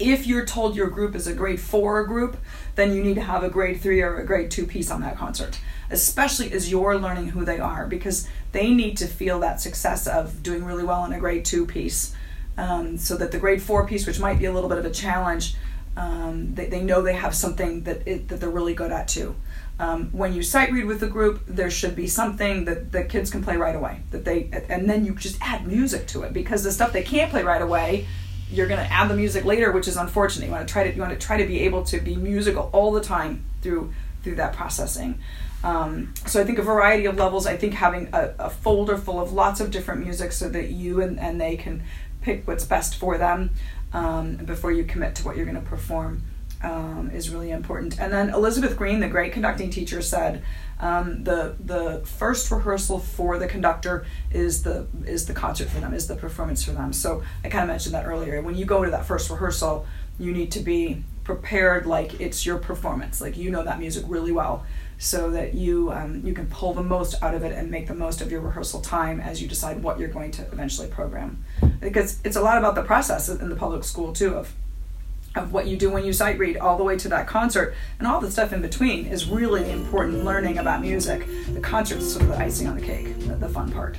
If you're told your group is a grade four group, then you need to have a grade three or a grade two piece on that concert, especially as you're learning who they are, because they need to feel that success of doing really well in a grade two piece. Um, so that the grade four piece, which might be a little bit of a challenge, um, they, they know they have something that, it, that they're really good at too. Um, when you sight read with the group, there should be something that the kids can play right away. That they and then you just add music to it because the stuff they can't play right away, you're going to add the music later, which is unfortunate. You want to try to you want to try to be able to be musical all the time through through that processing. Um, so I think a variety of levels. I think having a, a, folder full of lots of different music so that you and, and they can pick what's best for them um, before you commit to what you're going to perform um, is really important. And then Elizabeth Green, the great conducting teacher, said um, the the first rehearsal for the conductor is the is the concert for them, is the performance for them. So I kind of mentioned that earlier. When you go to that first rehearsal, you need to be prepared like it's your performance, like you know that music really well, so that you um, you can pull the most out of it and make the most of your rehearsal time as you decide what you're going to eventually program. Because it's a lot about the process in the public school too of of what you do when you sight read all the way to that concert and all the stuff in between is really important learning about music the concert's sort of the icing on the cake the, the fun part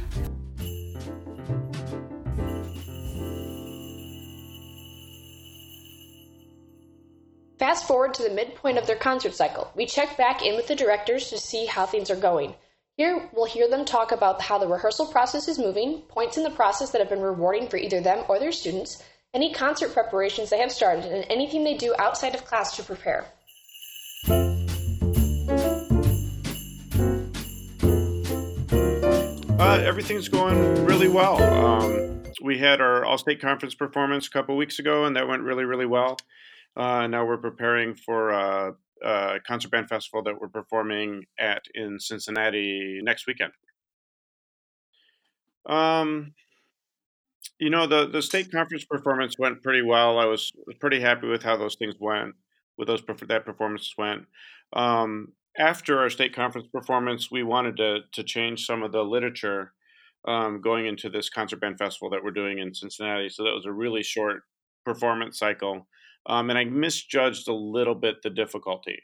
Fast forward to the midpoint of their concert cycle. We check back in with the directors to see how things are going. Here, we'll hear them talk about how the rehearsal process is moving, points in the process that have been rewarding for either them or their students, any concert preparations they have started, and anything they do outside of class to prepare. Uh, everything's going really well. Um, we had our All State Conference performance a couple weeks ago, and that went really, really well. Uh, now we're preparing for a, a concert band festival that we're performing at in Cincinnati next weekend. Um, you know, the the state conference performance went pretty well. I was pretty happy with how those things went, with those that performance went. Um, after our state conference performance, we wanted to to change some of the literature um, going into this concert band festival that we're doing in Cincinnati. So that was a really short performance cycle, um, and I misjudged a little bit the difficulty.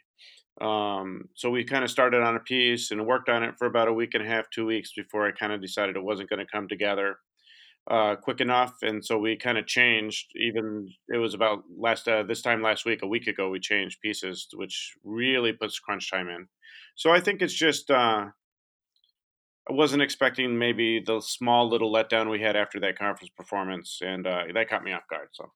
Um, so we kind of started on a piece and worked on it for about a week and a half, two weeks before I kind of decided it wasn't going to come together uh, quick enough, and so we kind of changed. Even it was about last uh, this time last week, a week ago, we changed pieces, which really puts crunch time in. So I think it's just uh, I wasn't expecting maybe the small little letdown we had after that conference performance, and uh, that caught me off guard. So.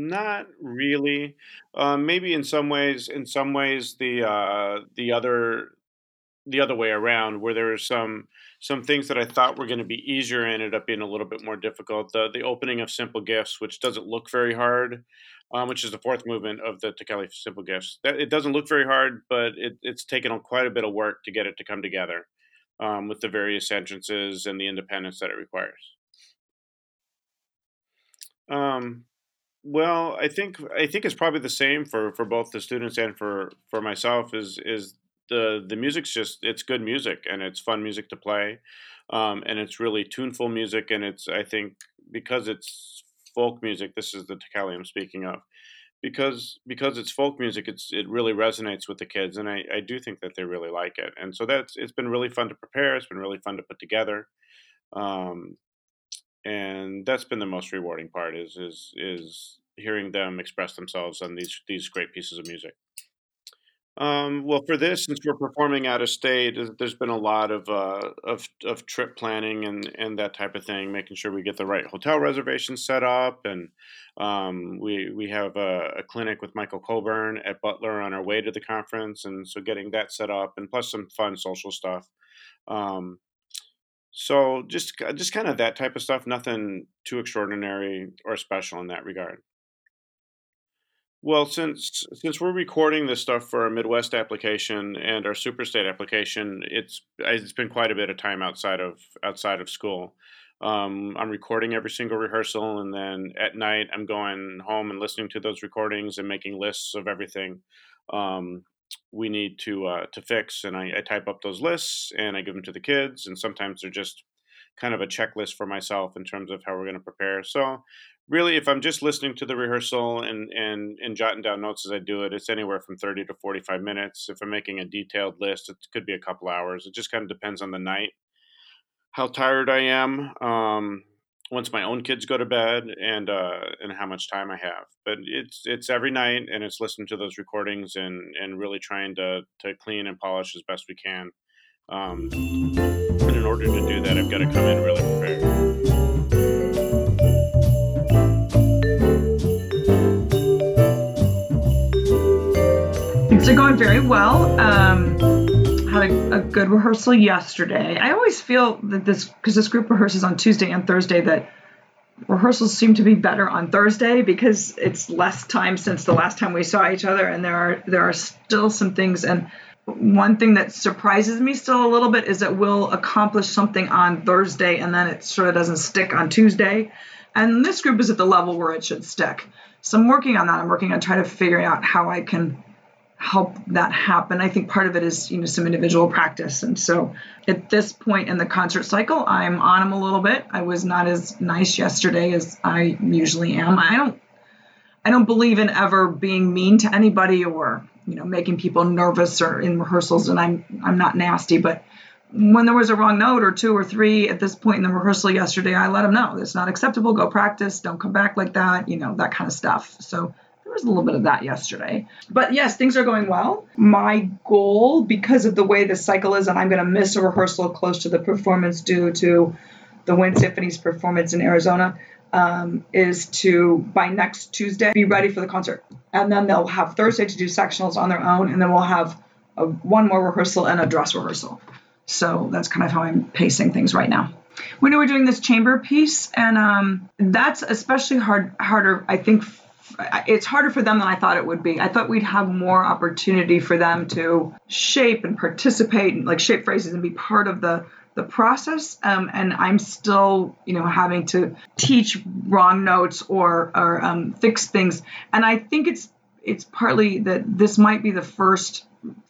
Not really. Uh, maybe in some ways, in some ways, the uh, the other the other way around, where there were some some things that I thought were going to be easier ended up being a little bit more difficult. The the opening of Simple Gifts, which doesn't look very hard, um, which is the fourth movement of the Ticheli Simple Gifts. That it doesn't look very hard, but it, it's taken quite a bit of work to get it to come together um, with the various entrances and the independence that it requires. Um, well, I think I think it's probably the same for, for both the students and for, for myself. Is is the the music's just it's good music and it's fun music to play, um, and it's really tuneful music and it's I think because it's folk music. This is the Te I'm speaking of. Because because it's folk music, it's it really resonates with the kids, and I, I do think that they really like it, and so that's it's been really fun to prepare. It's been really fun to put together, um, and that's been the most rewarding part is is is hearing them express themselves on these these great pieces of music. Um, well, for this, since we're performing out of state, there's been a lot of uh, of, of trip planning and, and that type of thing, making sure we get the right hotel reservations set up, and um, we we have a, a, clinic with Michael Colburn at Butler on our way to the conference, and so getting that set up, and plus some fun social stuff. Um, so just just kind of that type of stuff, nothing too extraordinary or special in that regard. Well, since since we're recording this stuff for our Midwest application and our Superstate application, it's it's been quite a bit of time outside of outside of school. Um, I'm recording every single rehearsal, and then at night I'm going home and listening to those recordings and making lists of everything. Um, we need to uh, to fix, and I, I type up those lists and I give them to the kids, and sometimes they're just kind of a checklist for myself in terms of how we're going to prepare. So really, if I'm just listening to the rehearsal and, and, and jotting down notes as I do it, it's anywhere from 30 to 45 minutes. If I'm making a detailed list, it could be a couple hours. It just kind of depends on the night, how tired I am, um, once my own kids go to bed, and uh, and how much time I have. But it's it's every night, and it's listening to those recordings and and really trying to to clean and polish as best we can. Um, and in order to do that, I've got to come in really prepared. Things are going very well. Um, had a, a good rehearsal yesterday. I always feel that this, because this group rehearses on Tuesday and Thursday, that rehearsals seem to be better on Thursday because it's less time since the last time we saw each other, and there are there are still some things. And one thing that surprises me still a little bit is that we'll accomplish something on Thursday, and then it sort of doesn't stick on Tuesday. And this group is at the level where it should stick. So I'm working on that. I'm working on trying to figure out how I can help that happen. I think part of it is, you know, some individual practice. And so at this point in the concert cycle, I'm on them a little bit. I was not as nice yesterday as I usually am. I don't I don't believe in ever being mean to anybody or, you know, making people nervous or in rehearsals and I'm I'm not nasty, but when there was a wrong note or two or three at this point in the rehearsal yesterday, I let them know it's not acceptable. Go practice. Don't come back like that. You know that kind of stuff. So there was a little bit of that yesterday. But yes, things are going well. My goal, because of the way the cycle is, and I'm going to miss a rehearsal close to the performance due to the Wind Symphony's performance in Arizona, um, is to by next Tuesday be ready for the concert, and then they'll have Thursday to do sectionals on their own, and then we'll have a, one more rehearsal and a dress rehearsal. So that's kind of how I'm pacing things right now. We know we're doing this chamber piece, and um, that's especially hard, harder. I think it's harder for them than I thought it would be. I thought we'd have more opportunity for them to shape and participate, and like shape phrases and be part of the the process. Um, and I'm still, you know, having to teach wrong notes or or um, fix things. And I think it's it's partly that this might be the first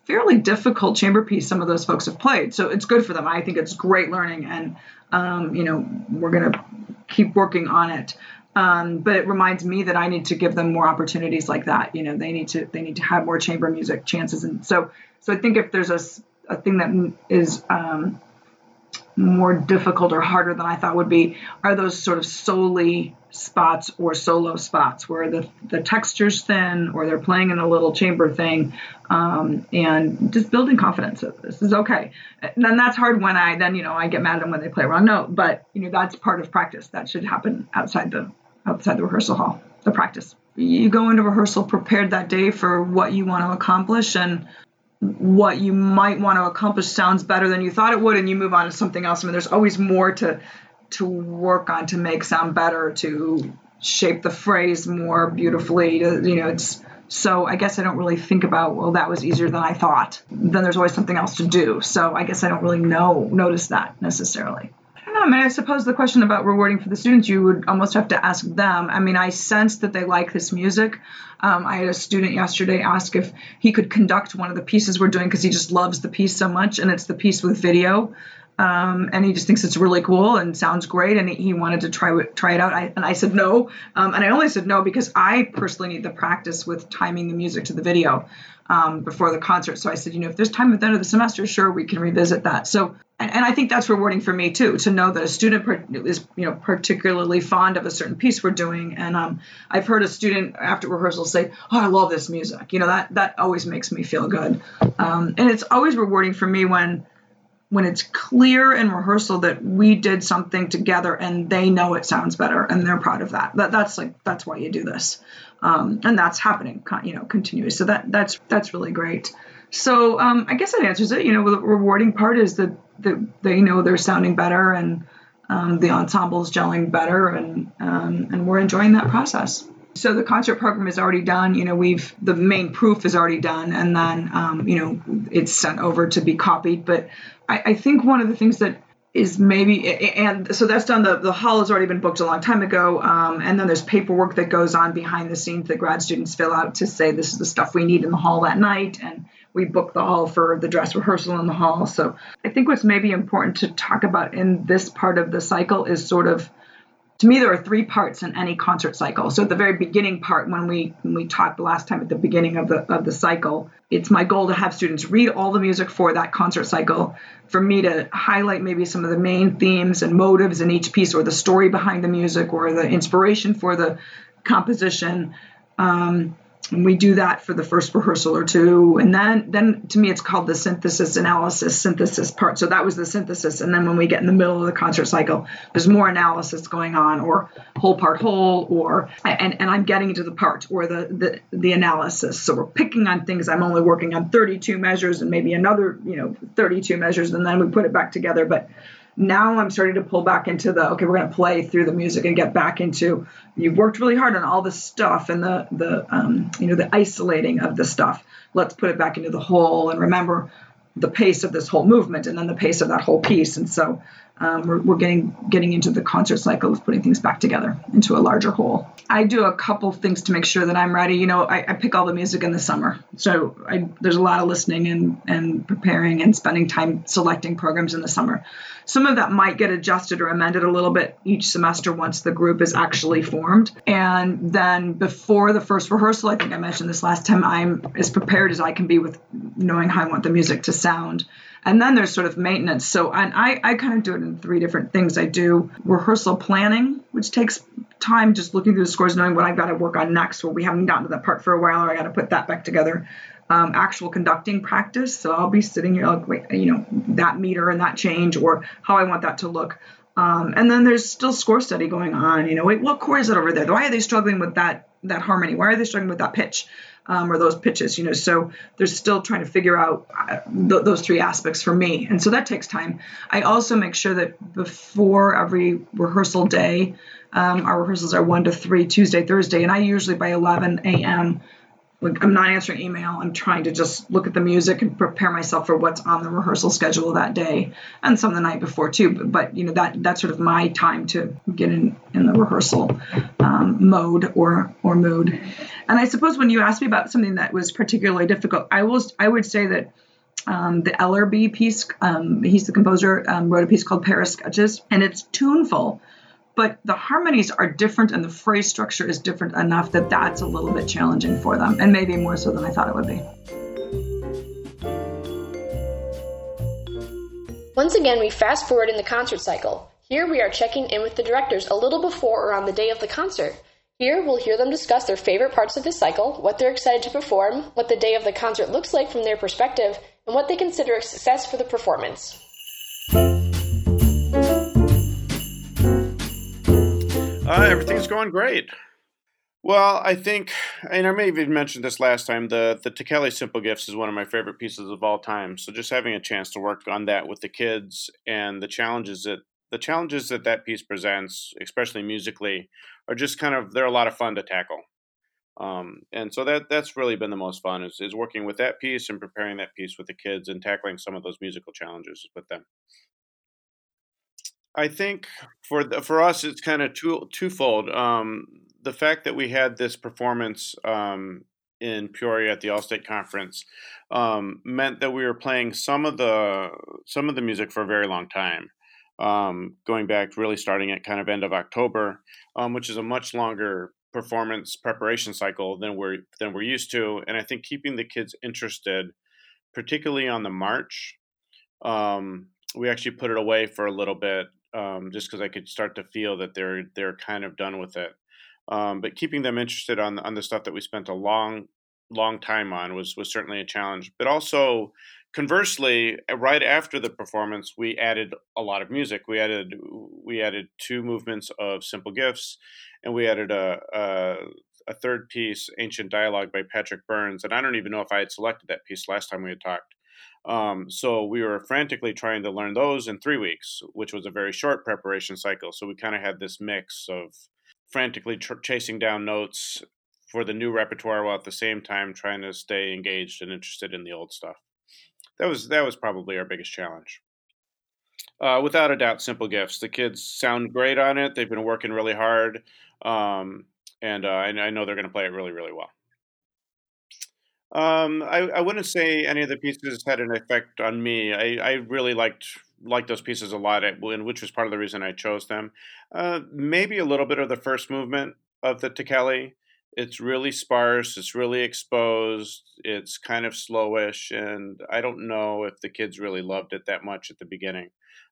fairly difficult chamber piece some of those folks have played. So it's good for them. I think it's great learning, and um, you know we're gonna keep working on it. Um, but it reminds me that I need to give them more opportunities like that. You know, they need to they need to have more chamber music chances, and so so I think if there's a, a thing that is um, more difficult or harder than I thought would be are those sort of solely spots or solo spots where the the texture's thin or they're playing in a little chamber thing um, and just building confidence that this is okay. And then that's hard when I then you know I get mad at them when they play wrong note but you know that's part of practice. That should happen outside the outside the rehearsal hall the practice you go into rehearsal prepared that day for what you want to accomplish and what you might want to accomplish sounds better than you thought it would and you move on to something else. I mean, there's always more to to work on to make sound better, to shape the phrase more beautifully. You know, it's so I guess I don't really think about well that was easier than I thought. Then there's always something else to do. So I guess I don't really know notice that necessarily. I mean, I suppose the question about rewarding for the students, you would almost have to ask them. I mean, I sense that they like this music. Um, I had a student yesterday ask if he could conduct one of the pieces we're doing because he just loves the piece so much, and it's the piece with video. Um, and he just thinks it's really cool and sounds great, and he wanted to try try it out. I, and I said no, um, and I only said no because I personally need the practice with timing the music to the video um, before the concert. So I said, you know, if there's time at the end of the semester, sure, we can revisit that. So, and, and I think that's rewarding for me too to know that a student is, you know, particularly fond of a certain piece we're doing. And um, I've heard a student after rehearsal say, "Oh, I love this music." You know, that that always makes me feel good. Um, and it's always rewarding for me when when it's clear in rehearsal that we did something together and they know it sounds better and they're proud of that. That that's like that's why you do this, um, and that's happening, you know, continuously. So that that's that's really great. So um, I guess that answers it. You know, the rewarding part is that that they know they're sounding better and um, the ensemble's gelling better, and um, and we're enjoying that process. So the concert program is already done. You know, we've the main proof is already done, and then um, you know it's sent over to be copied. But I, I think one of the things that is maybe and so that's done the, the hall has already been booked a long time ago um, and then there's paperwork that goes on behind the scenes that grad students fill out to say this is the stuff we need in the hall that night and we book the hall for the dress rehearsal in the hall. So I think what's maybe important to talk about in this part of the cycle is sort of to me there are three parts in any concert cycle. So at the very beginning part when we when we talked the last time at the beginning of the of the cycle it's my goal to have students read all the music for that concert cycle for me to highlight maybe some of the main themes and motives in each piece or the story behind the music or the inspiration for the composition. Um, and we do that for the first rehearsal or two. And then then to me it's called the synthesis analysis synthesis part. So that was the synthesis. And then when we get in the middle of the concert cycle there's more analysis going on or whole part whole or and, and i'm getting into the part or the, the the analysis. So we're picking on things. I'm only working on 32 measures and maybe another you know 32 measures and then we put it back together. But now I'm starting to pull back into the okay, we're going to play through the music and get back into you've worked really hard on all the stuff and the the um, you know the isolating of the stuff. Let's put it back into the whole and remember the pace of this whole movement and then the pace of that whole piece. And so um, we're, we're getting getting into the concert cycle of putting things back together into a larger whole. I do a couple things to make sure that I'm ready. You know, I, I pick all the music in the summer, so I, there's a lot of listening and and preparing and spending time selecting programs in the summer. Some of that might get adjusted or amended a little bit each semester once the group is actually formed. And then before the first rehearsal, I think I mentioned this last time, I'm as prepared as I can be with knowing how I want the music to sound. And then there's sort of maintenance. So and I, I kind of do it in three different things. I do rehearsal planning, which takes time just looking through the scores, knowing what I've got to work on next, or we haven't gotten to that part for a while, or I got to put that back together. Um, actual conducting practice. So I'll be sitting here like, wait, you know, that meter and that change, or how I want that to look. Um, and then there's still score study going on. You know, wait, what chord is it over there? Why are they struggling with that that harmony? Why are they struggling with that pitch? Um, or those pitches, you know. So they're still trying to figure out uh, th- those three aspects for me, and so that takes time. I also make sure that before every rehearsal day, um, our rehearsals are one to three Tuesday, Thursday, and I usually by 11 a.m. Like I'm not answering email. I'm trying to just look at the music and prepare myself for what's on the rehearsal schedule that day, and some the night before too. But, but you know that that's sort of my time to get in in the rehearsal um, mode or or mood. And I suppose when you asked me about something that was particularly difficult, I will I would say that um, the Ellerby piece, um, he's the composer, um, wrote a piece called Paris Sketches, and it's tuneful, but the harmonies are different and the phrase structure is different enough that that's a little bit challenging for them, and maybe more so than I thought it would be. Once again, we fast forward in the concert cycle. Here we are checking in with the directors a little before or on the day of the concert. Here, we'll hear them discuss their favorite parts of the cycle, what they're excited to perform, what the day of the concert looks like from their perspective, and what they consider a success for the performance. Uh, everything's going great. Well, I think, and I may have even mentioned this last time, the the Ticheli Simple Gifts is one of my favorite pieces of all time. So just having a chance to work on that with the kids and the challenges that the challenges that that piece presents, especially musically, are just kind of they're a lot of fun to tackle. Um, and so that that's really been the most fun is, is working with that piece and preparing that piece with the kids and tackling some of those musical challenges with them. I think for the, for us it's kind of two twofold. Um, the fact that we had this performance um, in Peoria at the All-State Conference um, meant that we were playing some of the some of the music for a very long time um, going back really starting at kind of end of October, um, which is a much longer performance preparation cycle than we're than we're used to. And I think keeping the kids interested, particularly on the march, um, we actually put it away for a little bit um, just because I could start to feel that they're they're kind of done with it. Um, but keeping them interested on on the stuff that we spent a long long time on was was certainly a challenge. But also conversely, right after the performance, we added a lot of music. We added we added two movements of Simple Gifts, and we added a, a, a third piece, Ancient Dialogue by Patrick Burns. And I don't even know if I had selected that piece last time we had talked. Um, so we were frantically trying to learn those in three weeks, which was a very short preparation cycle. So we kind of had this mix of frantically tr- chasing down notes for the new repertoire while at the same time trying to stay engaged and interested in the old stuff that was that was probably our biggest challenge. Uh, without a doubt, simple gifts. The kids sound great on it. They've been working really hard, um, and uh, I, I, know they're going to play it really, really well. Um, I, I wouldn't say any of the pieces had an effect on me. I, I really liked liked those pieces a lot, which was part of the reason I chose them. Uh, maybe a little bit of the first movement of the Ticheli. It's really sparse. It's really exposed. It's kind of slowish, and I don't know if the kids really loved it that much at the beginning.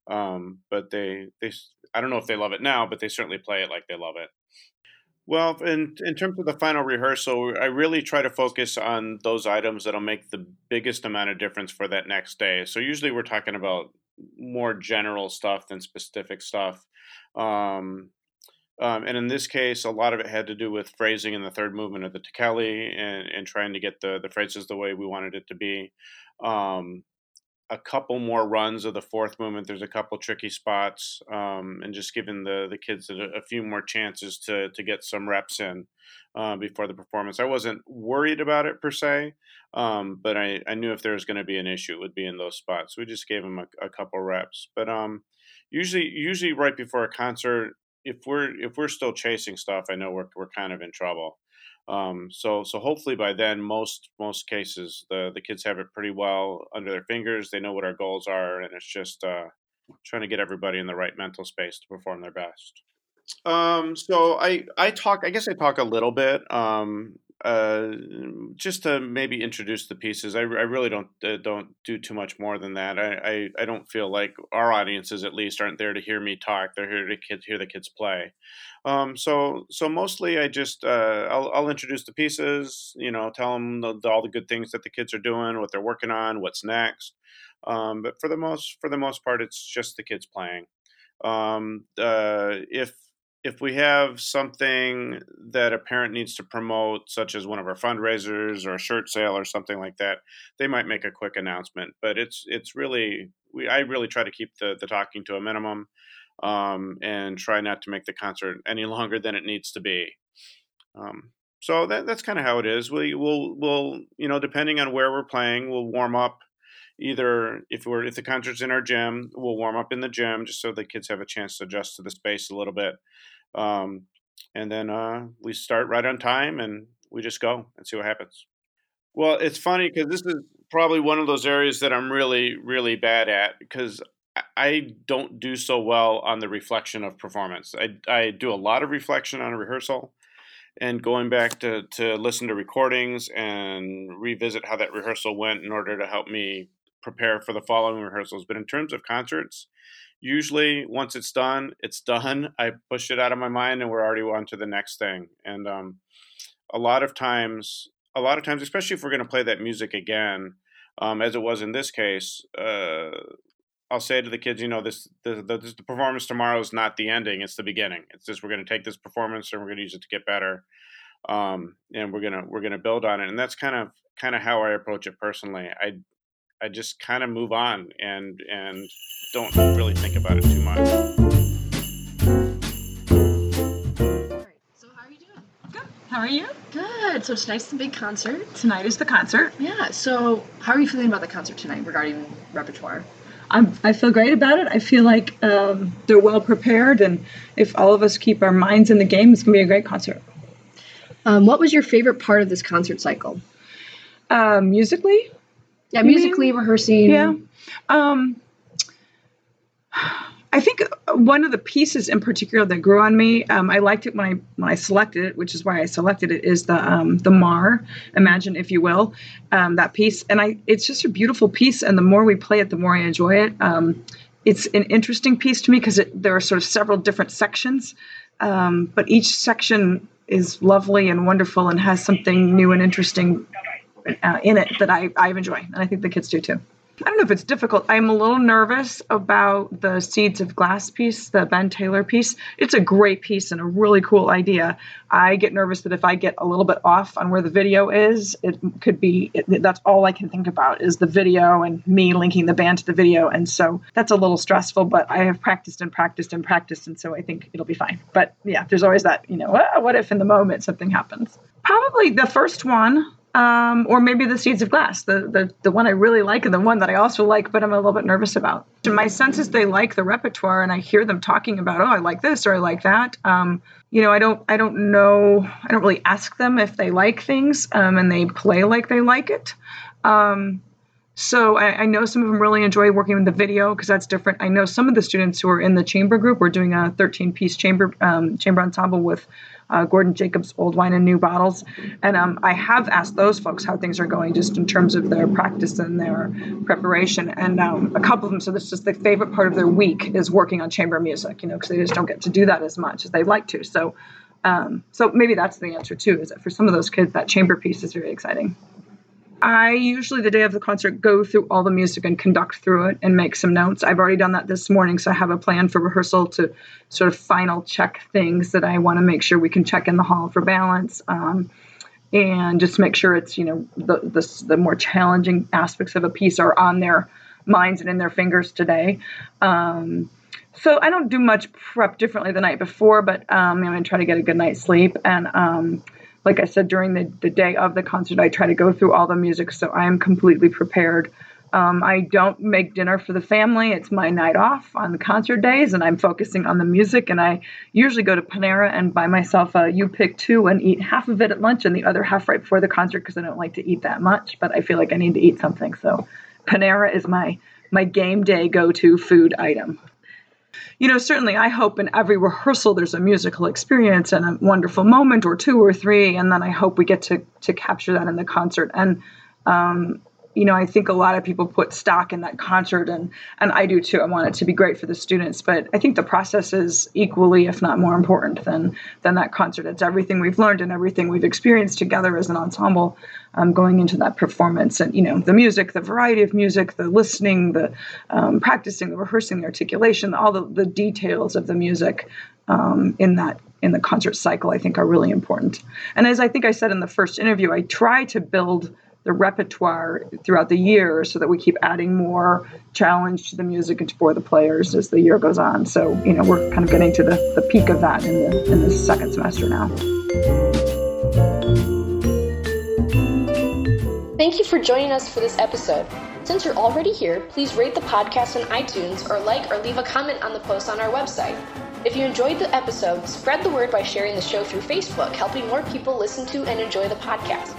Um, but they they I don't know if they love it now, but they certainly play it like they love it. Well, in in terms of the final rehearsal, I really try to focus on those items that'll make the biggest amount of difference for that next day. So usually we're talking about more general stuff than specific stuff. Um, um, and in this case, a lot of it had to do with phrasing in the third movement of the Ticheli and, and trying to get the, the phrases the way we wanted it to be. Um, a couple more runs of the fourth movement. There's a couple tricky spots, um, and just giving the the kids a, a, few more chances to to get some reps in uh, before the performance. I wasn't worried about it per se, um, but I, I knew if there was going to be an issue, it would be in those spots. We just gave them a, a couple reps, but um, usually usually right before a concert, if we're if we're still chasing stuff, I know we're we're kind of in trouble. Um, so so hopefully by then most most cases the the kids have it pretty well under their fingers. They know what our goals are, and it's just uh, trying to get everybody in the right mental space to perform their best. Um, so I I talk. I guess I talk a little bit. Um, uh, just to maybe introduce the pieces. I, I really don't uh, don't do too much more than that. I, I, I don't feel like our audiences at least aren't there to hear me talk. They're here to kid, hear the kids play. Um, so so mostly I just uh, I'll, I'll introduce the pieces. You know, tell them the, all the good things that the kids are doing, what they're working on, what's next. Um, but for the most for the most part, it's just the kids playing. Um, uh, if if we have something that a parent needs to promote, such as one of our fundraisers or a shirt sale or something like that, they might make a quick announcement. But it's it's really we I really try to keep the the talking to a minimum, um, and try not to make the concert any longer than it needs to be. Um, so that that's kind of how it is. We will we'll you know depending on where we're playing, we'll warm up. Either if we're if the concert's in our gym, we'll warm up in the gym just so the kids have a chance to adjust to the space a little bit um, and then uh, we start right on time and we just go and see what happens. Well, it's funny because this is probably one of those areas that I'm really, really bad at because I don't do so well on the reflection of performance. I, I do a lot of reflection on a rehearsal and going back to, to listen to recordings and revisit how that rehearsal went in order to help me prepare for the following rehearsals. But in terms of concerts, usually once it's done, it's done. I push it out of my mind and we're already on to the next thing. And um, a lot of times, a lot of times, especially if we're going to play that music again, um, as it was in this case, uh, I'll say to the kids, you know, this the, the, the performance tomorrow is not the ending; it's the beginning. It's just we're going to take this performance and we're going to use it to get better, um, and we're gonna we're gonna build on it. And that's kind of kind of how I approach it personally. I I just kind of move on and and don't really think about it too much. So how are you doing? Good. How are you? Good. So tonight's the big concert. Tonight is the concert. Yeah. So how are you feeling about the concert tonight regarding repertoire? I'm, I feel great about it. I feel like um, they're well prepared, and if all of us keep our minds in the game, it's going to be a great concert. Um, what was your favorite part of this concert cycle? Uh, musically? Yeah, musically mean? rehearsing. Yeah. Um, I think one of the pieces in particular that grew on me, um, I liked it when I when I selected it, which is why I selected it, is the um, the Mahr, Imagine if you will, um, that piece, and I it's just a beautiful piece, and the more we play it, the more I enjoy it. Um, it's an interesting piece to me because there are sort of several different sections, um, but each section is lovely and wonderful and has something new and interesting uh, in it that I I enjoy, and I think the kids do too. I don't know if it's difficult. I'm a little nervous about the Seeds of Glass piece, the Ben Taylor piece. It's a great piece and a really cool idea. I get nervous that if I get a little bit off on where the video is, it could be it, that's all I can think about is the video and me linking the band to the video. And so that's a little stressful, but I have practiced and practiced and practiced. And so I think it'll be fine. But yeah, there's always that, you know, what if in the moment something happens? Probably the first one um, or maybe the Seeds of Glass, the, the the one I really like and the one that I also like, but I'm a little bit nervous about. My sense is they like the repertoire, and I hear them talking about, oh, I like this or I like that. Um, you know, I don't I don't know, I don't really ask them if they like things, um, and they play like they like it. Um, so I, I, know some of them really enjoy working with the video because that's different. I know some of the students who are in the chamber group. We're doing a 13 piece chamber um, chamber ensemble with uh, Gordon Jacob's Old Wine and New Bottles. And um, I have asked those folks how things are going just in terms of their practice and their preparation. And um, a couple of them, so this is the favorite part of their week is working on chamber music, you know, because they just don't get to do that as much as they'd like to. So, um, so maybe that's the answer too, is that for some of those kids, that chamber piece is very exciting. I usually, the day of the concert, go through all the music and conduct through it and make some notes. I've already done that this morning, so I have a plan for rehearsal to sort of final check things that I want to make sure we can check in the hall for balance. Um, and just make sure it's, you know, the, the, the, more challenging aspects of a piece are on their minds and in their fingers today. Um, so I don't do much prep differently the night before, but um, I'm going to try to get a good night's sleep. And um, like I said, during the, the day of the concert, I try to go through all the music so I am completely prepared. Um, I don't make dinner for the family. It's my night off on the concert days, and I'm focusing on the music. And I usually go to Panera and buy myself a You Pick Two and eat half of it at lunch and the other half right before the concert because I don't like to eat that much, but I feel like I need to eat something. So Panera is my my game day go to food item you know, certainly I hope in every rehearsal there's a musical experience and a wonderful moment or two or three, and then I hope we get to to capture that in the concert. And um, you know, I think a lot of people put stock in that concert, and and I do too. I want it to be great for the students, but I think the process is equally, if not more important than than that concert. It's everything we've learned and everything we've experienced together as an ensemble, um, going into that performance, and you know, the music, the variety of music, the listening, the um, practicing, the rehearsing, the articulation, all the, the details of the music um, in that in the concert cycle, I think are really important. And as I think I said in the first interview, I try to build the repertoire throughout the year so that we keep adding more challenge to the music and for the players as the year goes on. So, you know, we're kind of getting to the, the peak of that in the in the second semester now. Thank you for joining us for this episode. Since you're already here, please rate the podcast on iTunes or like or leave a comment on the post on our website. If you enjoyed the episode, spread the word by sharing the show through Facebook, helping more people listen to and enjoy the podcast.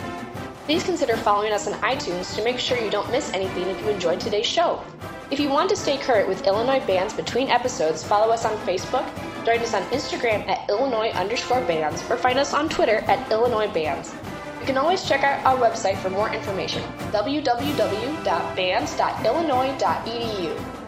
Please consider following us on iTunes to make sure you don't miss anything if you enjoyed today's show. If you want to stay current with Illinois bands between episodes, follow us on Facebook, join us on Instagram at Illinois underscore bands, or find us on Twitter at Illinois bands. You can always check out our website for more information www.bands.illinois.edu.